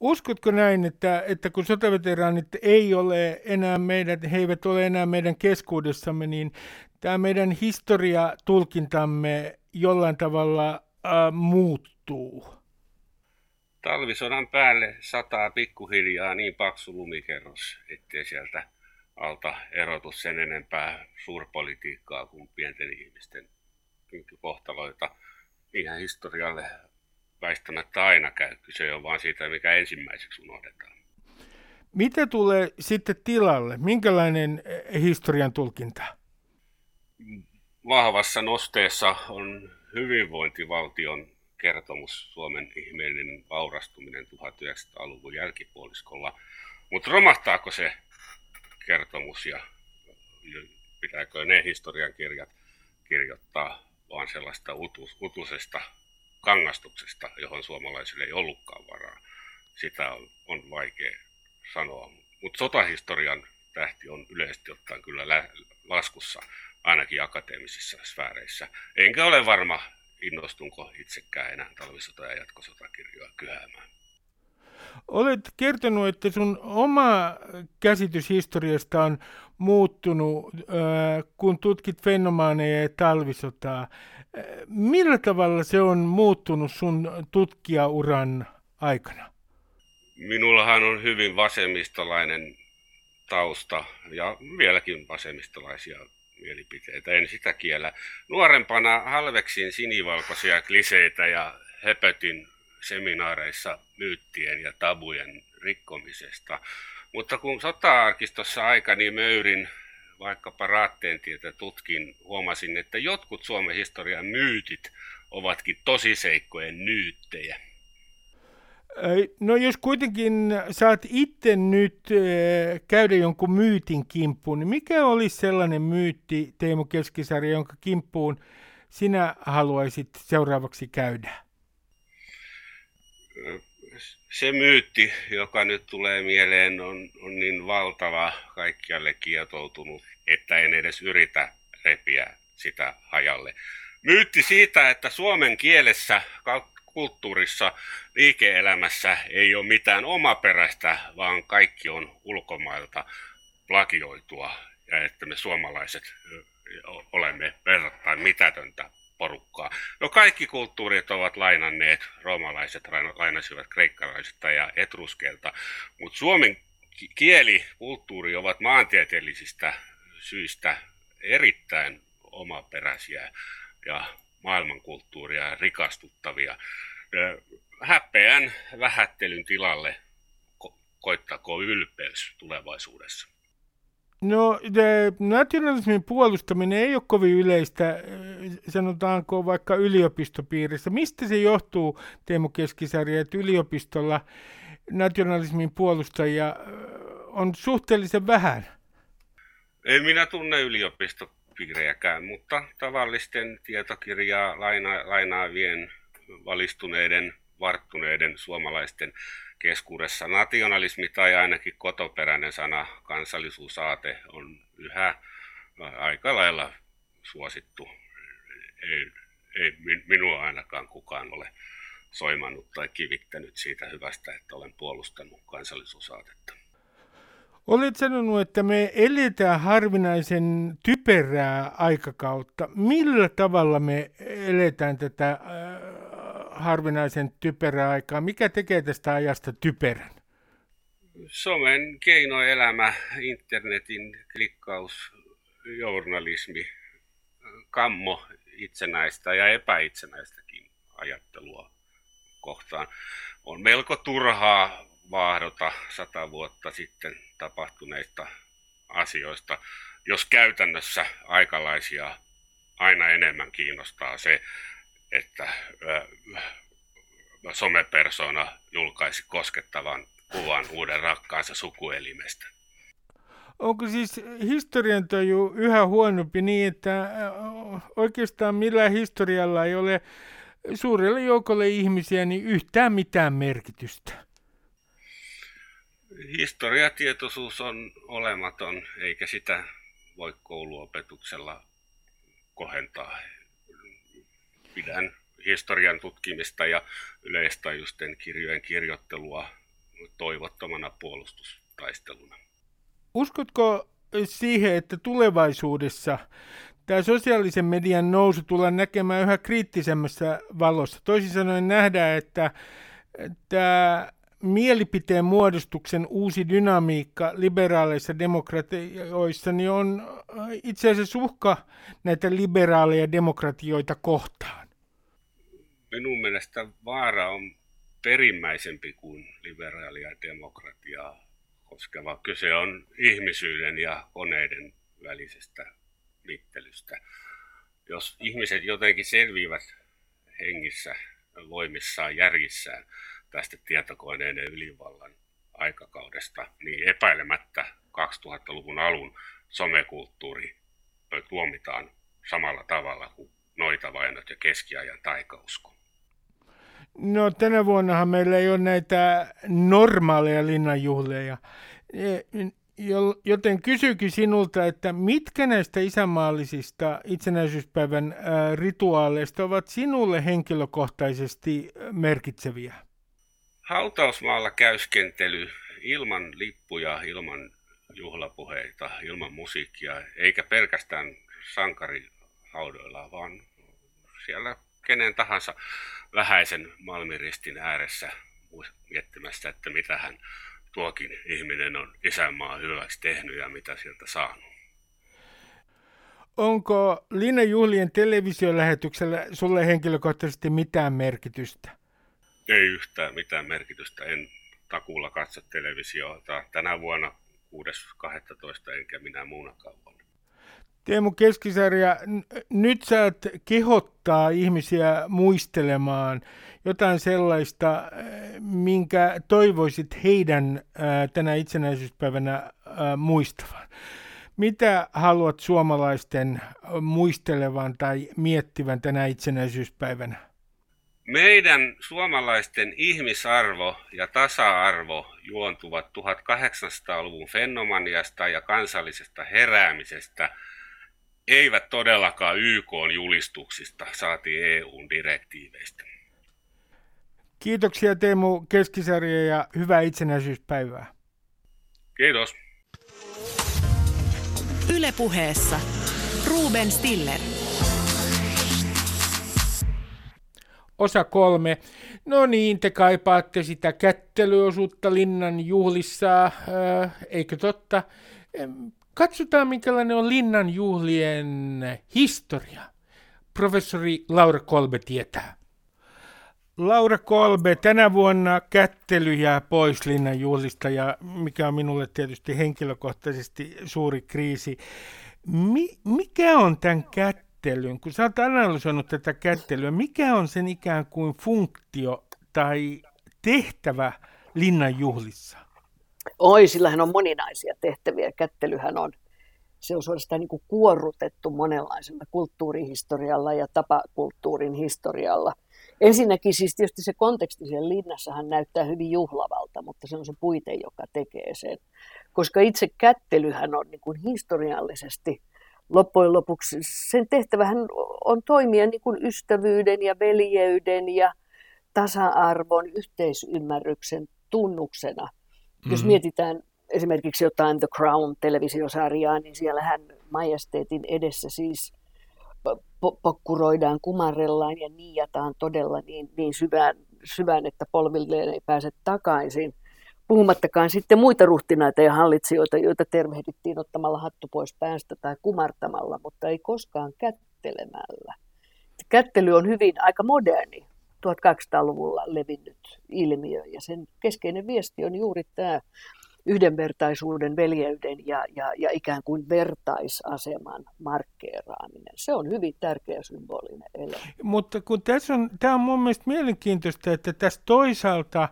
Uskotko näin, että, että kun sotaveteraanit ei ole enää meidän, he eivät ole enää meidän keskuudessamme, niin tämä meidän historiatulkintamme jollain tavalla äh, muuttuu? Talvisodan päälle sataa pikkuhiljaa niin paksu lumikerros, ettei sieltä alta erotu sen enempää suurpolitiikkaa kuin pienten ihmisten kohtaloita. Ihan historialle väistämättä aina käy. Kyse on vaan siitä, mikä ensimmäiseksi unohdetaan. Mitä tulee sitten tilalle? Minkälainen eh, historian tulkinta? Vahvassa nosteessa on hyvinvointivaltion kertomus Suomen ihmeellinen vaurastuminen 1900-luvun jälkipuoliskolla. Mutta romahtaako se kertomus ja pitääkö ne historian kirjat kirjoittaa vaan sellaista utus, utusesta kangastuksesta, johon suomalaisille ei ollutkaan varaa. Sitä on, on vaikea sanoa. Mutta sotahistorian tähti on yleisesti ottaen kyllä laskussa, ainakin akateemisissa sfääreissä. Enkä ole varma, innostunko itsekään enää talvisota- ja jatkosotakirjoja kyhäämään. Olet kertonut, että sun oma käsitys historiasta on muuttunut, kun tutkit fenomaaneja ja talvisotaa. Millä tavalla se on muuttunut sun tutkijauran aikana? Minullahan on hyvin vasemmistolainen tausta ja vieläkin vasemmistolaisia mielipiteitä, en sitä kiellä. Nuorempana halveksin sinivalkoisia kliseitä ja höpötin seminaareissa myyttien ja tabujen rikkomisesta. Mutta kun sota-arkistossa aikani möyrin vaikkapa raatteentietä tutkin, huomasin, että jotkut Suomen historian myytit ovatkin tosiseikkojen nyyttejä. No jos kuitenkin saat itse nyt käydä jonkun myytin kimppuun, niin mikä olisi sellainen myytti, Teemu Keskisarja, jonka kimppuun sinä haluaisit seuraavaksi käydä? Se myytti, joka nyt tulee mieleen, on, on niin valtava, kaikkialle kietoutunut, että en edes yritä repiä sitä hajalle. Myytti siitä, että suomen kielessä kulttuurissa, liike-elämässä ei ole mitään omaperäistä, vaan kaikki on ulkomailta plagioitua ja että me suomalaiset olemme verrattain mitätöntä porukkaa. No kaikki kulttuurit ovat lainanneet, roomalaiset lainasivat kreikkalaisilta ja etruskeilta, mutta suomen kieli, kulttuuri ovat maantieteellisistä syistä erittäin omaperäisiä ja maailmankulttuuria rikastuttavia. Häpeän vähättelyn tilalle ko- koittako ylpeys tulevaisuudessa? No, nationalismin puolustaminen ei ole kovin yleistä, sanotaanko vaikka yliopistopiirissä. Mistä se johtuu, Teemu Keskisarja, että yliopistolla nationalismin puolustajia on suhteellisen vähän? En minä tunne yliopisto piirejäkään, mutta tavallisten tietokirjaa laina, lainaavien valistuneiden, varttuneiden suomalaisten keskuudessa nationalismi tai ainakin kotoperäinen sana kansallisuusaate on yhä aika lailla suosittu. Ei, ei minua ainakaan kukaan ole soimannut tai kivittänyt siitä hyvästä, että olen puolustanut kansallisuusaatetta. Olet sanonut, että me eletään harvinaisen typerää aikakautta. Millä tavalla me eletään tätä äh, harvinaisen typerää aikaa? Mikä tekee tästä ajasta typerän? Somen keinoelämä, internetin klikkaus, journalismi, kammo itsenäistä ja epäitsenäistäkin ajattelua kohtaan. On melko turhaa vaahdota sata vuotta sitten tapahtuneista asioista, jos käytännössä aikalaisia aina enemmän kiinnostaa se, että somepersona julkaisi koskettavan kuvan uuden rakkaansa sukuelimestä. Onko siis historiantaju yhä huonompi niin, että oikeastaan millään historialla ei ole suurelle joukolle ihmisiä niin yhtään mitään merkitystä? Historiatietoisuus on olematon, eikä sitä voi kouluopetuksella kohentaa. Pidän historian tutkimista ja yleistajusten kirjojen kirjoittelua toivottomana puolustustaisteluna. Uskotko siihen, että tulevaisuudessa tämä sosiaalisen median nousu tullaan näkemään yhä kriittisemmässä valossa? Toisin sanoen nähdään, että tämä mielipiteen muodostuksen uusi dynamiikka liberaaleissa demokratioissa niin on äh, itse asiassa uhka näitä liberaaleja demokratioita kohtaan. Minun mielestä vaara on perimmäisempi kuin liberaalia demokratiaa koskeva. Kyse on ihmisyyden ja koneiden välisestä mittelystä. Jos ihmiset jotenkin selviävät hengissä, voimissaan, järjissään, tästä tietokoneiden ylivallan aikakaudesta, niin epäilemättä 2000-luvun alun somekulttuuri tuomitaan samalla tavalla kuin noitavainot ja keskiajan taikausko. No tänä vuonnahan meillä ei ole näitä normaaleja linnanjuhleja. E, joten kysykin sinulta, että mitkä näistä isänmaallisista itsenäisyyspäivän rituaaleista ovat sinulle henkilökohtaisesti merkitseviä? Hautausmaalla käyskentely ilman lippuja, ilman juhlapuheita, ilman musiikkia, eikä pelkästään sankarihaudoilla, vaan siellä kenen tahansa vähäisen Malmiristin ääressä miettimässä, että mitä hän tuokin ihminen on isänmaa hyväksi tehnyt ja mitä sieltä saanut. Onko Linna Juhlien televisiolähetyksellä sulle henkilökohtaisesti mitään merkitystä? Ei yhtään mitään merkitystä. En takuulla katso televisiota. Tänä vuonna 6.12. enkä minä muunakaan vuonna. Teemu Keskisarja, nyt saat kehottaa ihmisiä muistelemaan jotain sellaista, minkä toivoisit heidän tänä itsenäisyyspäivänä muistavan. Mitä haluat suomalaisten muistelevan tai miettivän tänä itsenäisyyspäivänä? Meidän suomalaisten ihmisarvo ja tasa-arvo juontuvat 1800-luvun fenomaniasta ja kansallisesta heräämisestä, eivät todellakaan YK-julistuksista, saati EU-direktiiveistä. Kiitoksia Teemu Keskisarja ja hyvää itsenäisyyspäivää. Kiitos. Ylepuheessa Ruben Stiller. Osa kolme. No niin, te kaipaatte sitä kättelyosuutta Linnan juhlissa, äh, eikö totta? Katsotaan, minkälainen on Linnan juhlien historia. Professori Laura Kolbe tietää. Laura Kolbe, tänä vuonna kättely jää pois Linnan juhlista ja mikä on minulle tietysti henkilökohtaisesti suuri kriisi. Mi- mikä on tämän kättelyn? Kättelyn, kun sä oot analysoinut tätä kättelyä, mikä on sen ikään kuin funktio tai tehtävä linnan juhlissa? Oi, sillähän on moninaisia tehtäviä. Kättelyhän on, se on suorastaan niin kuin kuorrutettu monenlaisella kulttuurihistorialla ja tapakulttuurin historialla. Ensinnäkin siis tietysti se konteksti siellä linnassahan näyttää hyvin juhlavalta, mutta se on se puite, joka tekee sen. Koska itse kättelyhän on niin kuin historiallisesti loppujen lopuksi sen tehtävähän on toimia niin kuin ystävyyden ja veljeyden ja tasa-arvon, yhteisymmärryksen tunnuksena. Mm-hmm. Jos mietitään esimerkiksi jotain The Crown-televisiosarjaa, niin siellähän majesteetin edessä siis pokkuroidaan, kumarellaan ja niijataan todella niin, niin syvään, syvään, että polvilleen ei pääse takaisin. Puhumattakaan sitten muita ruhtinaita ja hallitsijoita, joita tervehdittiin ottamalla hattu pois päästä tai kumartamalla, mutta ei koskaan kättelemällä. Kättely on hyvin aika moderni, 1200-luvulla levinnyt ilmiö ja sen keskeinen viesti on juuri tämä yhdenvertaisuuden, veljeyden ja, ja, ja ikään kuin vertaisaseman markkeeraaminen. Se on hyvin tärkeä symbolinen ele. Mutta kun tässä on, tämä on mun mielestä mielenkiintoista, että tässä toisaalta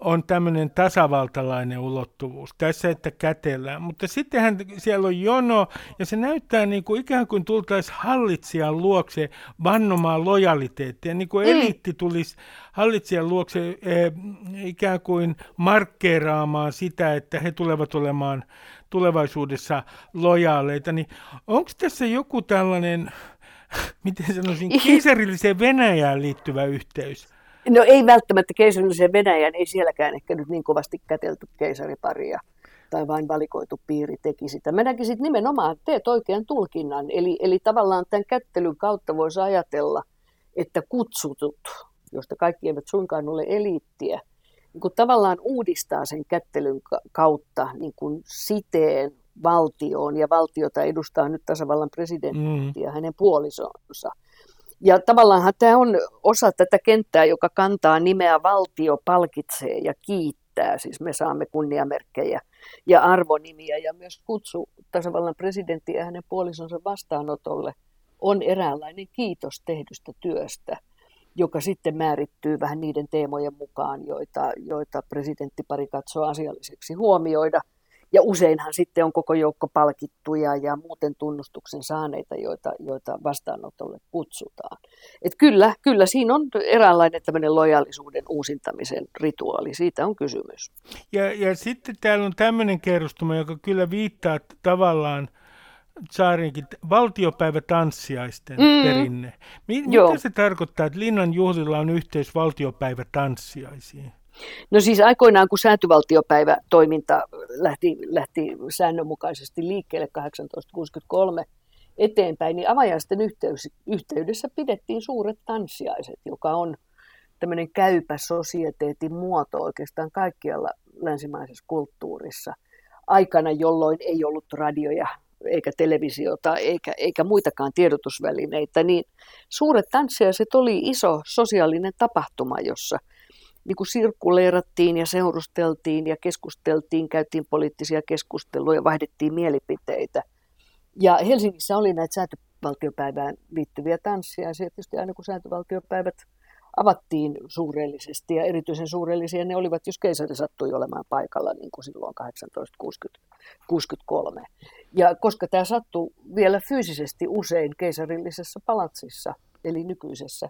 on tämmöinen tasavaltalainen ulottuvuus tässä, että kätellään. Mutta sittenhän siellä on jono, ja se näyttää niin kuin ikään kuin tultaisiin hallitsijan luokse vannomaan lojaliteettia. Niin kuin mm. eliitti tulisi hallitsijan luokse eh, ikään kuin markkeeraamaan sitä, että he tulevat olemaan tulevaisuudessa lojaaleita. Niin onko tässä joku tällainen, miten sanoisin, keisarilliseen Venäjään liittyvä yhteys? No ei välttämättä keisarillisen Venäjän, ei sielläkään ehkä nyt niin kovasti kätelty keisariparia tai vain valikoitu piiri teki sitä. Mä näkisin nimenomaan, teet oikean tulkinnan. Eli, eli tavallaan tämän kättelyn kautta voisi ajatella, että kutsutut, josta kaikki eivät suinkaan ole eliittiä, niin kuin tavallaan uudistaa sen kättelyn kautta niin kuin siteen valtioon, ja valtiota edustaa nyt tasavallan presidentti mm. ja hänen puolisonsa – ja tavallaanhan tämä on osa tätä kenttää, joka kantaa nimeä valtio palkitsee ja kiittää. Siis me saamme kunniamerkkejä ja arvonimiä ja myös kutsu tasavallan presidentti ja hänen puolisonsa vastaanotolle on eräänlainen kiitos tehdystä työstä, joka sitten määrittyy vähän niiden teemojen mukaan, joita, joita presidenttipari katsoo asialliseksi huomioida. Ja useinhan sitten on koko joukko palkittuja ja muuten tunnustuksen saaneita, joita, joita vastaanotolle kutsutaan. Et kyllä, kyllä siinä on eräänlainen tämmöinen lojaalisuuden uusintamisen rituaali, siitä on kysymys. Ja, ja sitten täällä on tämmöinen kerrostuma, joka kyllä viittaa tavallaan Saarinkin valtiopäivätanssiaisten mm. perinne. Mi- mitä se tarkoittaa, että Linnan juhlilla on yhteys valtiopäivätanssiaisiin? No siis aikoinaan, kun säätyvaltiopäivä toiminta lähti, lähti säännönmukaisesti liikkeelle 1863 eteenpäin, niin avajaisten yhteys, yhteydessä pidettiin suuret tanssiaiset, joka on tämmöinen käypä sosieteetin muoto oikeastaan kaikkialla länsimaisessa kulttuurissa. Aikana, jolloin ei ollut radioja eikä televisiota eikä, eikä muitakaan tiedotusvälineitä, niin suuret tanssiaiset oli iso sosiaalinen tapahtuma, jossa – niin kuin sirkuleerattiin ja seurusteltiin ja keskusteltiin, käytiin poliittisia keskusteluja, vaihdettiin mielipiteitä. Ja Helsingissä oli näitä säätövaltiopäivään liittyviä tanssia, ja tietysti aina kun säätövaltiopäivät avattiin suurellisesti, ja erityisen suurellisia ne olivat, jos keisari sattui olemaan paikalla, niin kuin silloin 1863. Ja koska tämä sattui vielä fyysisesti usein keisarillisessa palatsissa, eli nykyisessä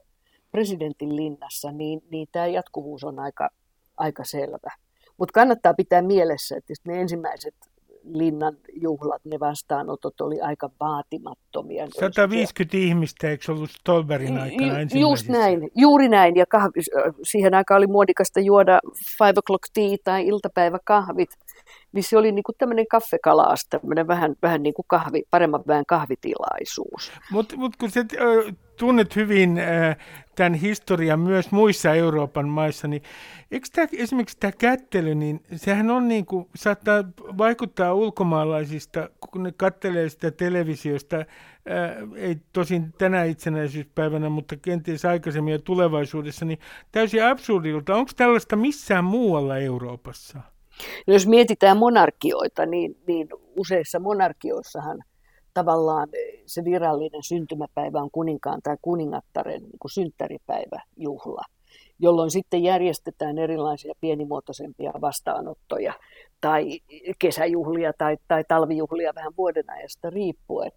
presidentin linnassa, niin, niin tämä jatkuvuus on aika, aika selvä. Mutta kannattaa pitää mielessä, että ne ensimmäiset linnan juhlat, ne vastaanotot oli aika vaatimattomia. 150 ihmistä, eikö ollut Stolberin aikana Just näin, juuri näin. Ja kahvi, siihen aikaan oli muodikasta juoda five o'clock tea tai iltapäiväkahvit. Niin se oli niinku tämmöinen kaffekalaas, tämmöinen vähän, vähän niin kuin kahvi, paremman vähän kahvitilaisuus. Mutta mut kun sä tunnet hyvin äh, tämän historian myös muissa Euroopan maissa, niin eikö tämä, esimerkiksi tämä kättely, niin sehän on niin kuin, saattaa vaikuttaa ulkomaalaisista, kun ne kattelee sitä televisiosta, ää, ei tosin tänä itsenäisyyspäivänä, mutta kenties aikaisemmin ja tulevaisuudessa, niin täysin absurdilta. Onko tällaista missään muualla Euroopassa? No jos mietitään monarkioita, niin, niin useissa monarkioissahan – tavallaan se virallinen syntymäpäivä on kuninkaan tai kuningattaren niin kuin synttäripäivä, juhla, jolloin sitten järjestetään erilaisia pienimuotoisempia vastaanottoja tai kesäjuhlia tai, tai talvijuhlia vähän vuodenajasta riippuen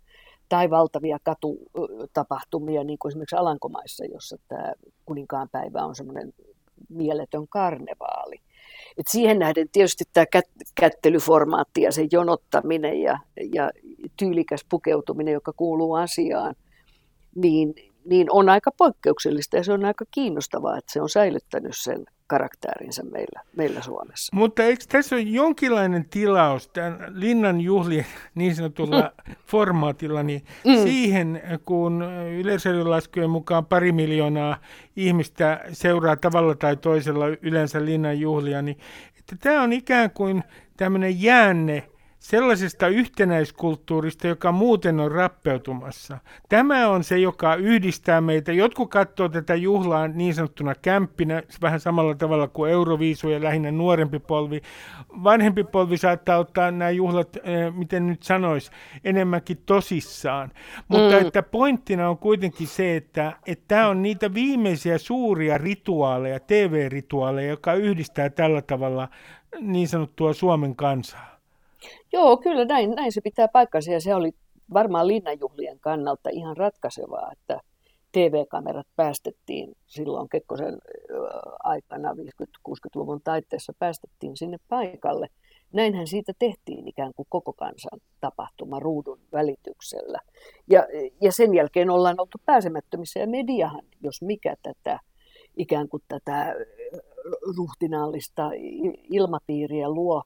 tai valtavia katutapahtumia, niin kuin esimerkiksi Alankomaissa, jossa tämä kuninkaan päivä on semmoinen mieletön karnevaali. Et siihen nähden tietysti tämä kättelyformaatti ja se jonottaminen ja, ja tyylikäs pukeutuminen, joka kuuluu asiaan, niin, niin on aika poikkeuksellista ja se on aika kiinnostavaa, että se on säilyttänyt sen karaktäärinsä meillä, meillä Suomessa. Mutta eikö tässä ole jonkinlainen tilaus tämän Linnan juhlien niin sanotulla mm. formaatilla niin mm. siihen, kun yleisölaskujen mukaan pari miljoonaa ihmistä seuraa tavalla tai toisella yleensä Linnan juhlia, niin että tämä on ikään kuin tämmöinen jäänne sellaisesta yhtenäiskulttuurista, joka muuten on rappeutumassa. Tämä on se, joka yhdistää meitä. Jotkut katsoo tätä juhlaa niin sanottuna kämppinä, vähän samalla tavalla kuin Euroviisu ja lähinnä nuorempi polvi. Vanhempi polvi saattaa ottaa nämä juhlat, eh, miten nyt sanois, enemmänkin tosissaan. Mutta mm. että pointtina on kuitenkin se, että, että tämä on niitä viimeisiä suuria rituaaleja, TV-rituaaleja, joka yhdistää tällä tavalla niin sanottua Suomen kansaa. Joo, kyllä näin, näin se pitää paikkansa ja se oli varmaan linnanjuhlien kannalta ihan ratkaisevaa, että TV-kamerat päästettiin silloin Kekkosen aikana 50-60-luvun taitteessa päästettiin sinne paikalle. Näinhän siitä tehtiin ikään kuin koko kansan tapahtuma ruudun välityksellä. Ja, ja sen jälkeen ollaan oltu pääsemättömissä ja mediahan, jos mikä tätä ikään kuin tätä ruhtinaallista ilmapiiriä luo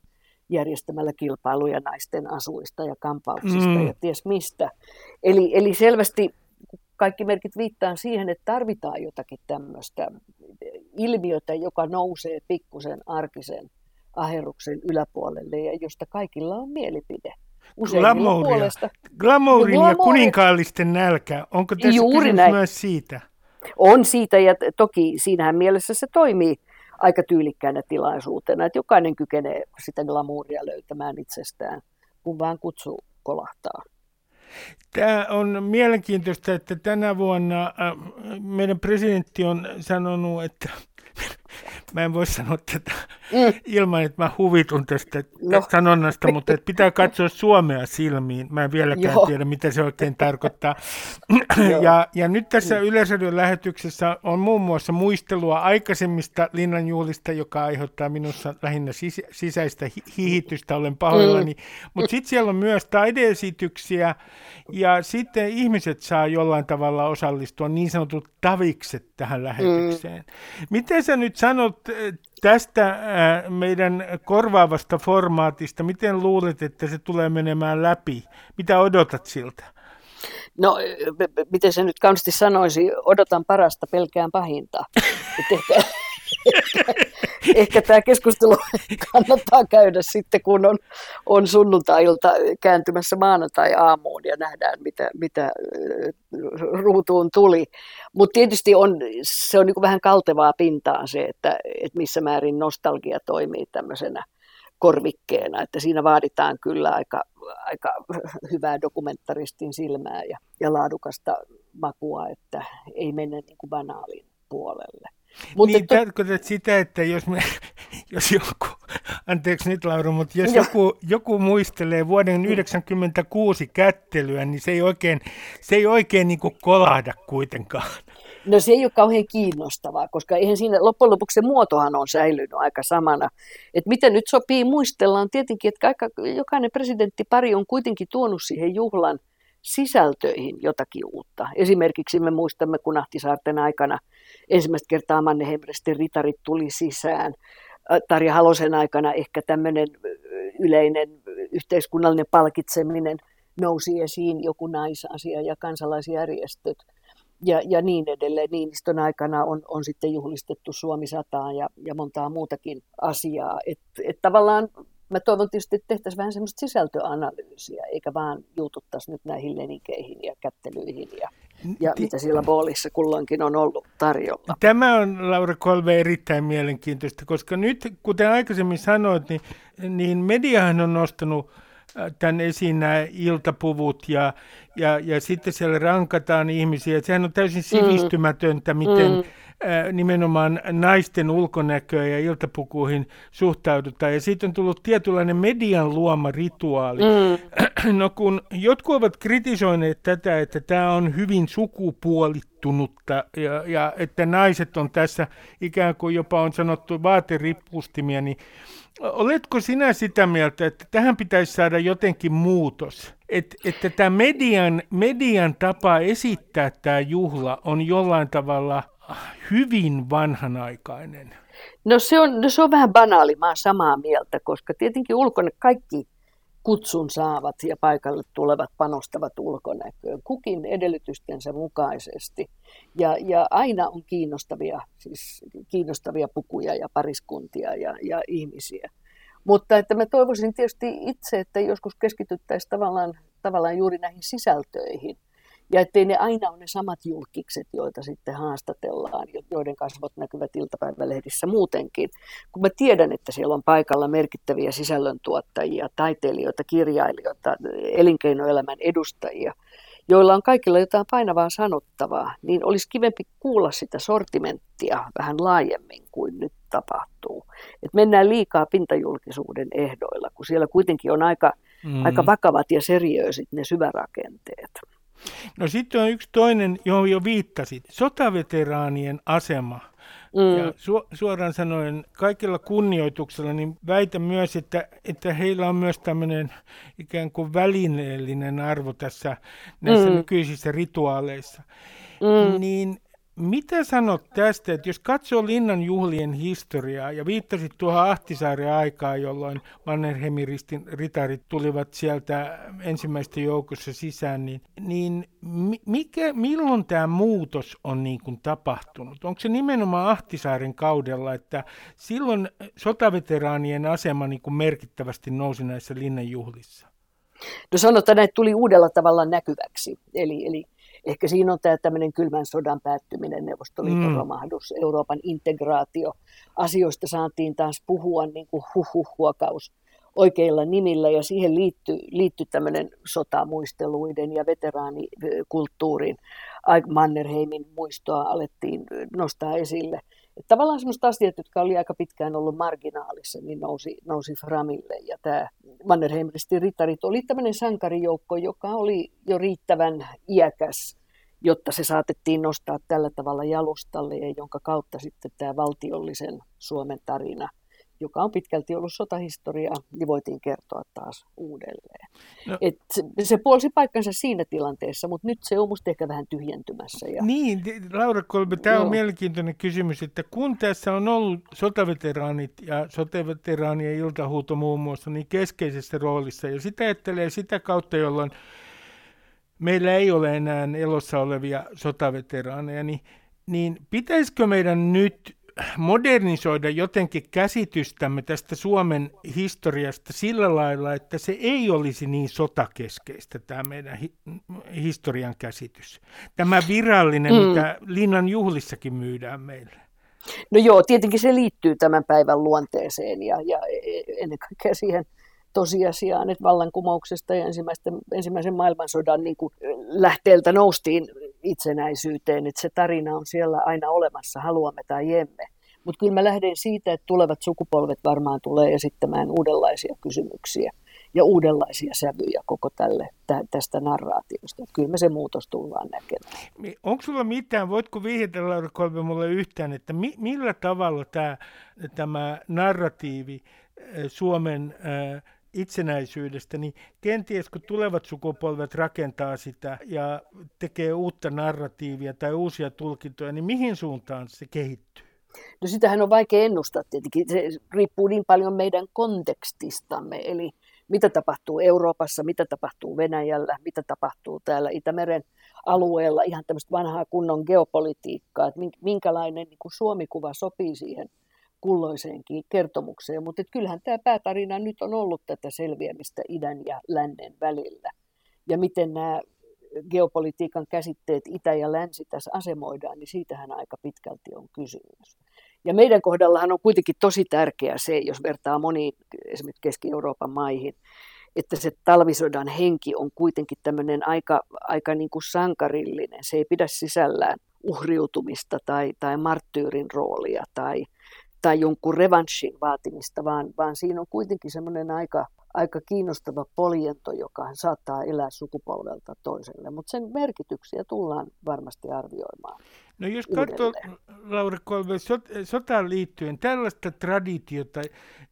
järjestämällä kilpailuja naisten asuista ja kampauksista mm. ja ties mistä. Eli, eli selvästi kaikki merkit viittaa siihen, että tarvitaan jotakin tämmöistä ilmiötä, joka nousee pikkusen arkisen aherruksen yläpuolelle ja josta kaikilla on mielipide. Glamouria, Glamourin ja kuninkaallisten nälkä. Onko tässä Juuri näin. myös siitä? On siitä ja toki siinähän mielessä se toimii aika tyylikkäänä tilaisuutena, että jokainen kykenee sitä glamouria löytämään itsestään, kun vaan kutsu kolahtaa. Tämä on mielenkiintoista, että tänä vuonna äh, meidän presidentti on sanonut, että mä en voi sanoa tätä mm. ilman, että mä huvitun tästä no. sanonnasta, mutta että pitää katsoa Suomea silmiin. Mä en vieläkään Joo. tiedä, mitä se oikein tarkoittaa. ja, ja nyt tässä mm. Yleisradion lähetyksessä on muun muassa muistelua aikaisemmista linnanjuhlista, joka aiheuttaa minussa lähinnä sis- sisäistä hi- hihitystä, olen pahoillani. Mm. Mutta sitten siellä on myös taideesityksiä ja sitten ihmiset saa jollain tavalla osallistua, niin sanotut tavikset tähän lähetykseen. Mm. Miten sä nyt sanot äh, tästä äh, meidän korvaavasta formaatista, miten luulet, että se tulee menemään läpi? Mitä odotat siltä? No, miten se nyt kauniisti sanoisi, odotan parasta, pelkään pahinta. ehkä, ehkä tämä keskustelu kannattaa käydä sitten, kun on, on sunnuntai-ilta kääntymässä maanantai-aamuun ja nähdään, mitä, mitä ruutuun tuli. Mutta tietysti on, se on niin vähän kaltevaa pintaa se, että, että missä määrin nostalgia toimii tämmöisenä korvikkeena, että siinä vaaditaan kyllä aika, aika hyvää dokumentaristin silmää ja, ja laadukasta makua, että ei mennä niin kuin banaalin puolelle. Mutta niin, to... tarkoitat sitä, että jos, me, jos joku, anteeksi nyt Laura, mutta jos joku, joku muistelee vuoden 1996 kättelyä, niin se ei oikein, se ei oikein niin kuin kolahda kuitenkaan. No se ei ole kauhean kiinnostavaa, koska eihän siinä loppujen lopuksi se muotohan on säilynyt aika samana. Että miten nyt sopii muistellaan tietenkin, että aika, jokainen presidenttipari on kuitenkin tuonut siihen juhlan sisältöihin jotakin uutta. Esimerkiksi me muistamme, kun Ahtisaarten aikana ensimmäistä kertaa Mannerheimrestin ritarit tuli sisään. Tarja Halosen aikana ehkä tämmöinen yleinen yhteiskunnallinen palkitseminen nousi esiin, joku naisasia ja kansalaisjärjestöt – ja, ja niin edelleen. Niinistön aikana on, on sitten juhlistettu Suomi sataan ja, ja montaa muutakin asiaa. Et, et tavallaan mä toivon tietysti, että tehtäisiin vähän semmoista sisältöanalyysiä, eikä vaan juututtaisi nyt näihin leninkeihin ja kättelyihin ja, ja mitä siellä boolissa kulloinkin on ollut tarjolla. Tämä on, Laura Kolve, erittäin mielenkiintoista, koska nyt, kuten aikaisemmin sanoit, niin, niin mediahan on nostanut tämän esiin nämä iltapuvut ja, ja, ja sitten siellä rankataan ihmisiä. Sehän on täysin mm. sivistymätöntä, miten mm. ä, nimenomaan naisten ulkonäköä ja iltapukuihin suhtaudutaan. Ja siitä on tullut tietynlainen median luoma rituaali. Mm. No kun jotkut ovat kritisoineet tätä, että tämä on hyvin sukupuolittunutta ja, ja että naiset on tässä ikään kuin jopa on sanottu vaaterippustimia, niin Oletko sinä sitä mieltä, että tähän pitäisi saada jotenkin muutos? Et, että tämä median, median tapa esittää tämä juhla on jollain tavalla hyvin vanhanaikainen. No se on, no se on vähän banaali, mä samaa mieltä, koska tietenkin ulkona kaikki kutsun saavat ja paikalle tulevat panostavat ulkonäköön, kukin edellytystensä mukaisesti. Ja, ja aina on kiinnostavia, siis kiinnostavia pukuja ja pariskuntia ja, ja ihmisiä. Mutta että mä toivoisin tietysti itse, että joskus keskityttäisiin tavallaan, tavallaan juuri näihin sisältöihin – ja ettei ne aina ole ne samat julkikset, joita sitten haastatellaan, joiden kasvot näkyvät iltapäivälehdissä muutenkin. Kun mä tiedän, että siellä on paikalla merkittäviä sisällöntuottajia, taiteilijoita, kirjailijoita, elinkeinoelämän edustajia, joilla on kaikilla jotain painavaa sanottavaa, niin olisi kivempi kuulla sitä sortimenttia vähän laajemmin kuin nyt tapahtuu. Et mennään liikaa pintajulkisuuden ehdoilla, kun siellä kuitenkin on aika, mm. aika vakavat ja seriöisit ne syvärakenteet. No sitten on yksi toinen, johon jo viittasit, sotaveteraanien asema. Mm. Ja su- suoraan sanoen kaikilla kunnioituksella, niin väitän myös, että, että heillä on myös tämmöinen ikään kuin välineellinen arvo tässä näissä mm. nykyisissä rituaaleissa. Mm. Niin mitä sanot tästä, että jos katsoo Linnan juhlien historiaa ja viittasit tuohon Ahtisaaren aikaan, jolloin Mannerheimin ritarit tulivat sieltä ensimmäistä joukossa sisään, niin, niin mikä, milloin tämä muutos on niin kuin tapahtunut? Onko se nimenomaan Ahtisaaren kaudella, että silloin sotaveteraanien asema niin kuin merkittävästi nousi näissä Linnan juhlissa? No sanotaan, että tuli uudella tavalla näkyväksi. Eli, eli Ehkä siinä on tämä tämmöinen kylmän sodan päättyminen, Neuvostoliiton mm. romahdus, Euroopan integraatio. Asioista saatiin taas puhua niin kuin huhuhuokaus oikeilla nimillä ja siihen liittyy, liittyy tämmöinen sotamuisteluiden ja veteraanikulttuurin. Mannerheimin muistoa alettiin nostaa esille. Että tavallaan sellaiset asiat, jotka oli aika pitkään ollut marginaalissa, niin nousi, nousi Framille. Ja tämä Mannerheimristin rittarit oli tämmöinen sankarijoukko, joka oli jo riittävän iäkäs, jotta se saatettiin nostaa tällä tavalla jalustalle ja jonka kautta sitten tämä valtiollisen Suomen tarina – joka on pitkälti ollut sotahistoria, niin voitiin kertoa taas uudelleen. No. Et se, se puolsi paikkansa siinä tilanteessa, mutta nyt se on musta ehkä vähän tyhjentymässä. Ja... Niin, Laura Kolbe, tämä on mielenkiintoinen kysymys, että kun tässä on ollut sotaveteraanit ja sotaveteraanien iltahuuto muun muassa niin keskeisessä roolissa, ja sitä ajattelee sitä kautta, jolloin meillä ei ole enää elossa olevia sotaveteraaneja, niin, niin pitäisikö meidän nyt modernisoida jotenkin käsitystämme tästä Suomen historiasta sillä lailla, että se ei olisi niin sotakeskeistä tämä meidän hi- historian käsitys. Tämä virallinen, mm. mitä Linnan juhlissakin myydään meille. No joo, tietenkin se liittyy tämän päivän luonteeseen ja, ja ennen kaikkea siihen tosiasiaan, että vallankumouksesta ja ensimmäisen, ensimmäisen maailmansodan niin kuin lähteeltä noustiin itsenäisyyteen, että se tarina on siellä aina olemassa, haluamme tai emme. Mutta kyllä mä lähden siitä, että tulevat sukupolvet varmaan tulee esittämään uudenlaisia kysymyksiä ja uudenlaisia sävyjä koko tälle, tä, tästä narraatiosta. Kyllä me se muutos tullaan näkemään. Onko sulla mitään, voitko vihjata Laura Kolbe mulle yhtään, että mi, millä tavalla tämä, tämä narratiivi Suomen äh, itsenäisyydestä, niin kenties kun tulevat sukupolvet rakentaa sitä ja tekee uutta narratiivia tai uusia tulkintoja, niin mihin suuntaan se kehittyy? No sitähän on vaikea ennustaa tietenkin. Se riippuu niin paljon meidän kontekstistamme, eli mitä tapahtuu Euroopassa, mitä tapahtuu Venäjällä, mitä tapahtuu täällä Itämeren alueella, ihan tämmöistä vanhaa kunnon geopolitiikkaa, että minkälainen niin kuin Suomikuva sopii siihen kulloiseenkin kertomukseen. Mutta kyllähän tämä päätarina nyt on ollut tätä selviämistä idän ja lännen välillä. Ja miten nämä geopolitiikan käsitteet itä ja länsi tässä asemoidaan, niin siitähän aika pitkälti on kysymys. Ja meidän kohdallahan on kuitenkin tosi tärkeää se, jos vertaa moniin esimerkiksi Keski-Euroopan maihin, että se talvisodan henki on kuitenkin tämmöinen aika, aika niin kuin sankarillinen. Se ei pidä sisällään uhriutumista tai, tai marttyyrin roolia tai, tai jonkun revanssin vaatimista, vaan, vaan siinä on kuitenkin semmoinen aika, aika kiinnostava poljento, joka saattaa elää sukupolvelta toiselle, mutta sen merkityksiä tullaan varmasti arvioimaan. No jos katsoo, Laura Kolbe, sotaan liittyen tällaista traditiota,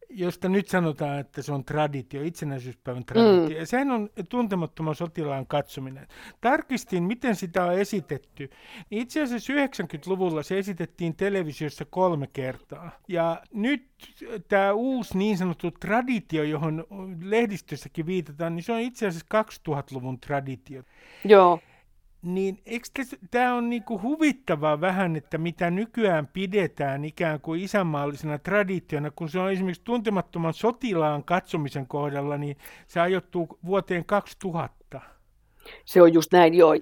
josta nyt sanotaan, että se on traditio, itsenäisyyspäivän traditio, mm. ja sehän on tuntemattoman sotilaan katsominen. Tarkistin, miten sitä on esitetty. Itse asiassa 90-luvulla se esitettiin televisiossa kolme kertaa. Ja nyt tämä uusi niin sanottu traditio, johon lehdistössäkin viitataan, niin se on itse asiassa 2000-luvun traditio. Joo. Niin tämä on niinku huvittavaa vähän, että mitä nykyään pidetään ikään kuin isänmaallisena traditiona, kun se on esimerkiksi tuntemattoman sotilaan katsomisen kohdalla, niin se ajoittuu vuoteen 2000. Se on just näin, joo.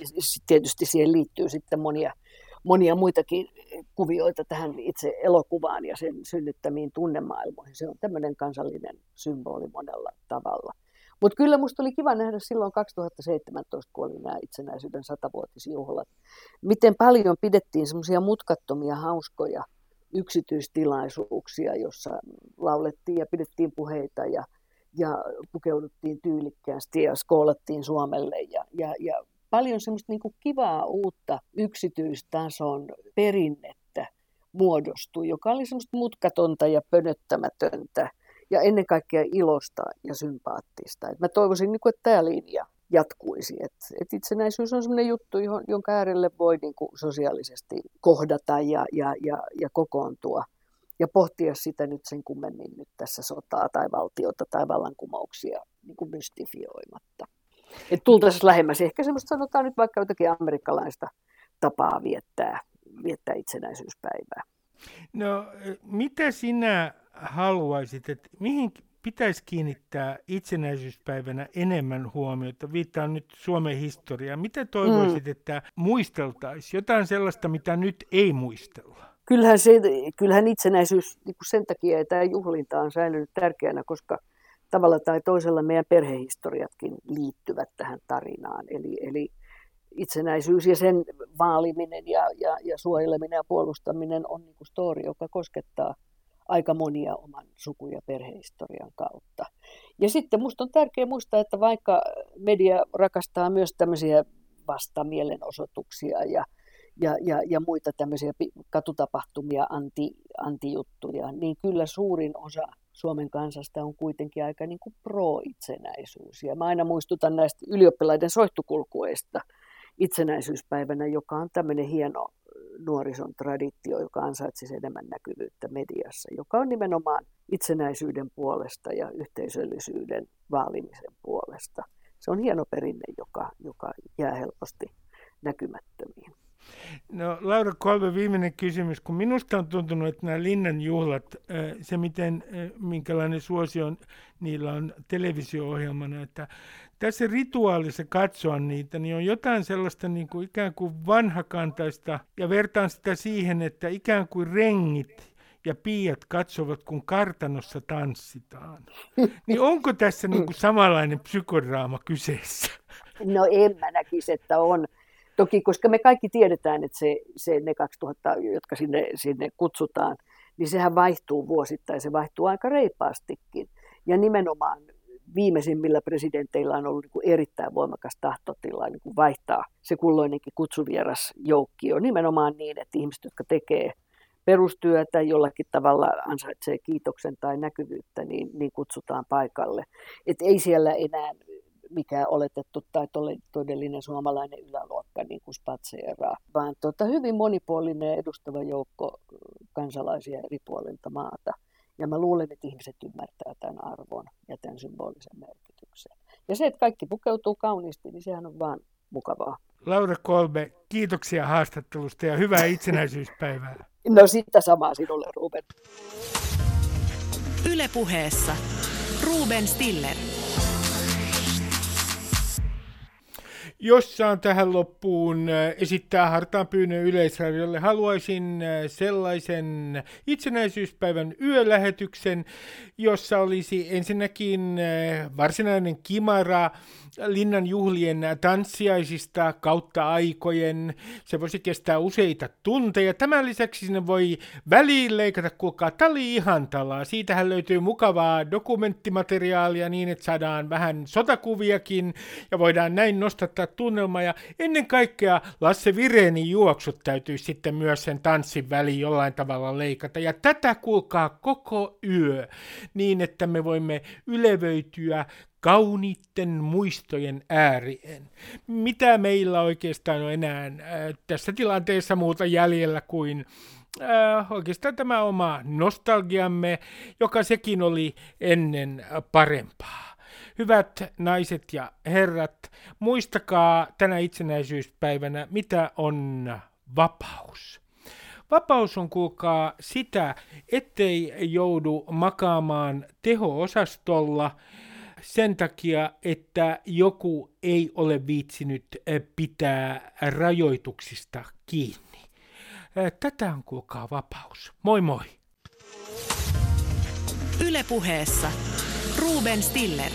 Tietysti siihen liittyy sitten monia, monia muitakin kuvioita tähän itse elokuvaan ja sen synnyttämiin tunnemaailmoihin. Se on tämmöinen kansallinen symboli monella tavalla. Mutta kyllä minusta oli kiva nähdä silloin 2017, kun oli nämä itsenäisyyden satavuotisjuhlat, miten paljon pidettiin semmoisia mutkattomia, hauskoja yksityistilaisuuksia, jossa laulettiin ja pidettiin puheita ja, ja pukeuduttiin tyylikkäästi ja skoolattiin Suomelle ja, ja, ja paljon semmoista niin kivaa uutta yksityistason perinnettä muodostui, joka oli semmoista mutkatonta ja pönöttämätöntä ja ennen kaikkea ilosta ja sympaattista. Et mä toivoisin, niin kuin, että tämä linja jatkuisi. Et, et itsenäisyys on sellainen juttu, jonka äärelle voi niin kuin sosiaalisesti kohdata ja, ja, ja, ja kokoontua ja pohtia sitä nyt sen kummemmin nyt tässä sotaa tai valtiota tai vallankumouksia niin kuin mystifioimatta. Että tultaisiin lähemmäs ehkä semmoista sanotaan nyt vaikka jotakin amerikkalaista tapaa viettää, viettää itsenäisyyspäivää. No mitä sinä haluaisit, että mihin pitäisi kiinnittää itsenäisyyspäivänä enemmän huomiota? Viittaan nyt Suomen historiaan. Mitä toivoisit, mm. että muisteltaisiin? Jotain sellaista, mitä nyt ei muistella? Kyllähän, se, kyllähän itsenäisyys niin sen takia, että tämä juhlinta on säilynyt tärkeänä, koska tavalla tai toisella meidän perhehistoriatkin liittyvät tähän tarinaan. Eli, eli itsenäisyys ja sen vaaliminen ja, ja, ja suojeleminen ja puolustaminen on niin kuin story, joka koskettaa aika monia oman suku- ja perhehistorian kautta. Ja sitten minusta on tärkeää muistaa, että vaikka media rakastaa myös tämmöisiä vastamielenosoituksia ja, ja, ja, ja muita tämmöisiä katutapahtumia, anti, antijuttuja, niin kyllä suurin osa Suomen kansasta on kuitenkin aika niin kuin pro-itsenäisyys. Ja mä aina muistutan näistä ylioppilaiden soihtukulkueista itsenäisyyspäivänä, joka on tämmöinen hieno nuorison traditio, joka ansaitsisi enemmän näkyvyyttä mediassa, joka on nimenomaan itsenäisyyden puolesta ja yhteisöllisyyden vaalimisen puolesta. Se on hieno perinne, joka, joka jää helposti näkymättömiin. No Laura Kolme, viimeinen kysymys. Kun minusta on tuntunut, että nämä linnan juhlat, se miten, minkälainen suosio niillä on televisio-ohjelmana, että tässä rituaalissa katsoa niitä, niin on jotain sellaista niin kuin ikään kuin vanhakantaista, ja vertaan sitä siihen, että ikään kuin rengit ja piiat katsovat, kun kartanossa tanssitaan. Niin onko tässä niin kuin samanlainen psykodraama kyseessä? No en mä näkisi, että on. Toki, koska me kaikki tiedetään, että se, se ne 2000, jotka sinne, sinne kutsutaan, niin sehän vaihtuu vuosittain, se vaihtuu aika reipaastikin. Ja nimenomaan viimeisimmillä presidenteillä on ollut niin kuin erittäin voimakas tahtotila niin kuin vaihtaa se kulloinenkin kutsuvieras joukkio nimenomaan niin, että ihmiset, jotka tekee perustyötä jollakin tavalla ansaitsee kiitoksen tai näkyvyyttä, niin, niin kutsutaan paikalle. Et ei siellä enää mikään oletettu tai todellinen suomalainen yläluokka niin kuin spatseeraa, vaan tota, hyvin monipuolinen edustava joukko kansalaisia eri puolilta maata. Ja mä luulen, että ihmiset ymmärtää tämän arvon ja tämän symbolisen merkityksen. Ja se, että kaikki pukeutuu kauniisti, niin sehän on vaan mukavaa. Laura Kolbe, kiitoksia haastattelusta ja hyvää itsenäisyyspäivää. No sitä samaa sinulle, Ruben. Ylepuheessa Ruben Stiller. Jos saan tähän loppuun äh, esittää hartaan pyynnön Yleisradiolle, haluaisin äh, sellaisen itsenäisyyspäivän yölähetyksen, jossa olisi ensinnäkin äh, varsinainen kimara linnan juhlien tanssiaisista kautta aikojen. Se voisi kestää useita tunteja. Tämän lisäksi sinne voi väliin leikata, kuulkaa, tali ihantalaa. Siitähän löytyy mukavaa dokumenttimateriaalia niin, että saadaan vähän sotakuviakin ja voidaan näin nostattaa tunnelma. Ja ennen kaikkea Lasse Virenin juoksut täytyy sitten myös sen tanssin väliin jollain tavalla leikata. Ja tätä kuulkaa koko yö niin, että me voimme ylevöityä kauniitten muistojen äärien. Mitä meillä oikeastaan on enää äh, tässä tilanteessa muuta jäljellä kuin äh, oikeastaan tämä oma nostalgiamme, joka sekin oli ennen parempaa. Hyvät naiset ja herrat, muistakaa tänä itsenäisyyspäivänä, mitä on vapaus. Vapaus on kuulkaa sitä, ettei joudu makaamaan teho-osastolla, sen takia, että joku ei ole viitsinyt pitää rajoituksista kiinni. Tätä on kuulkaa vapaus. Moi moi! Ylepuheessa Ruben Stiller.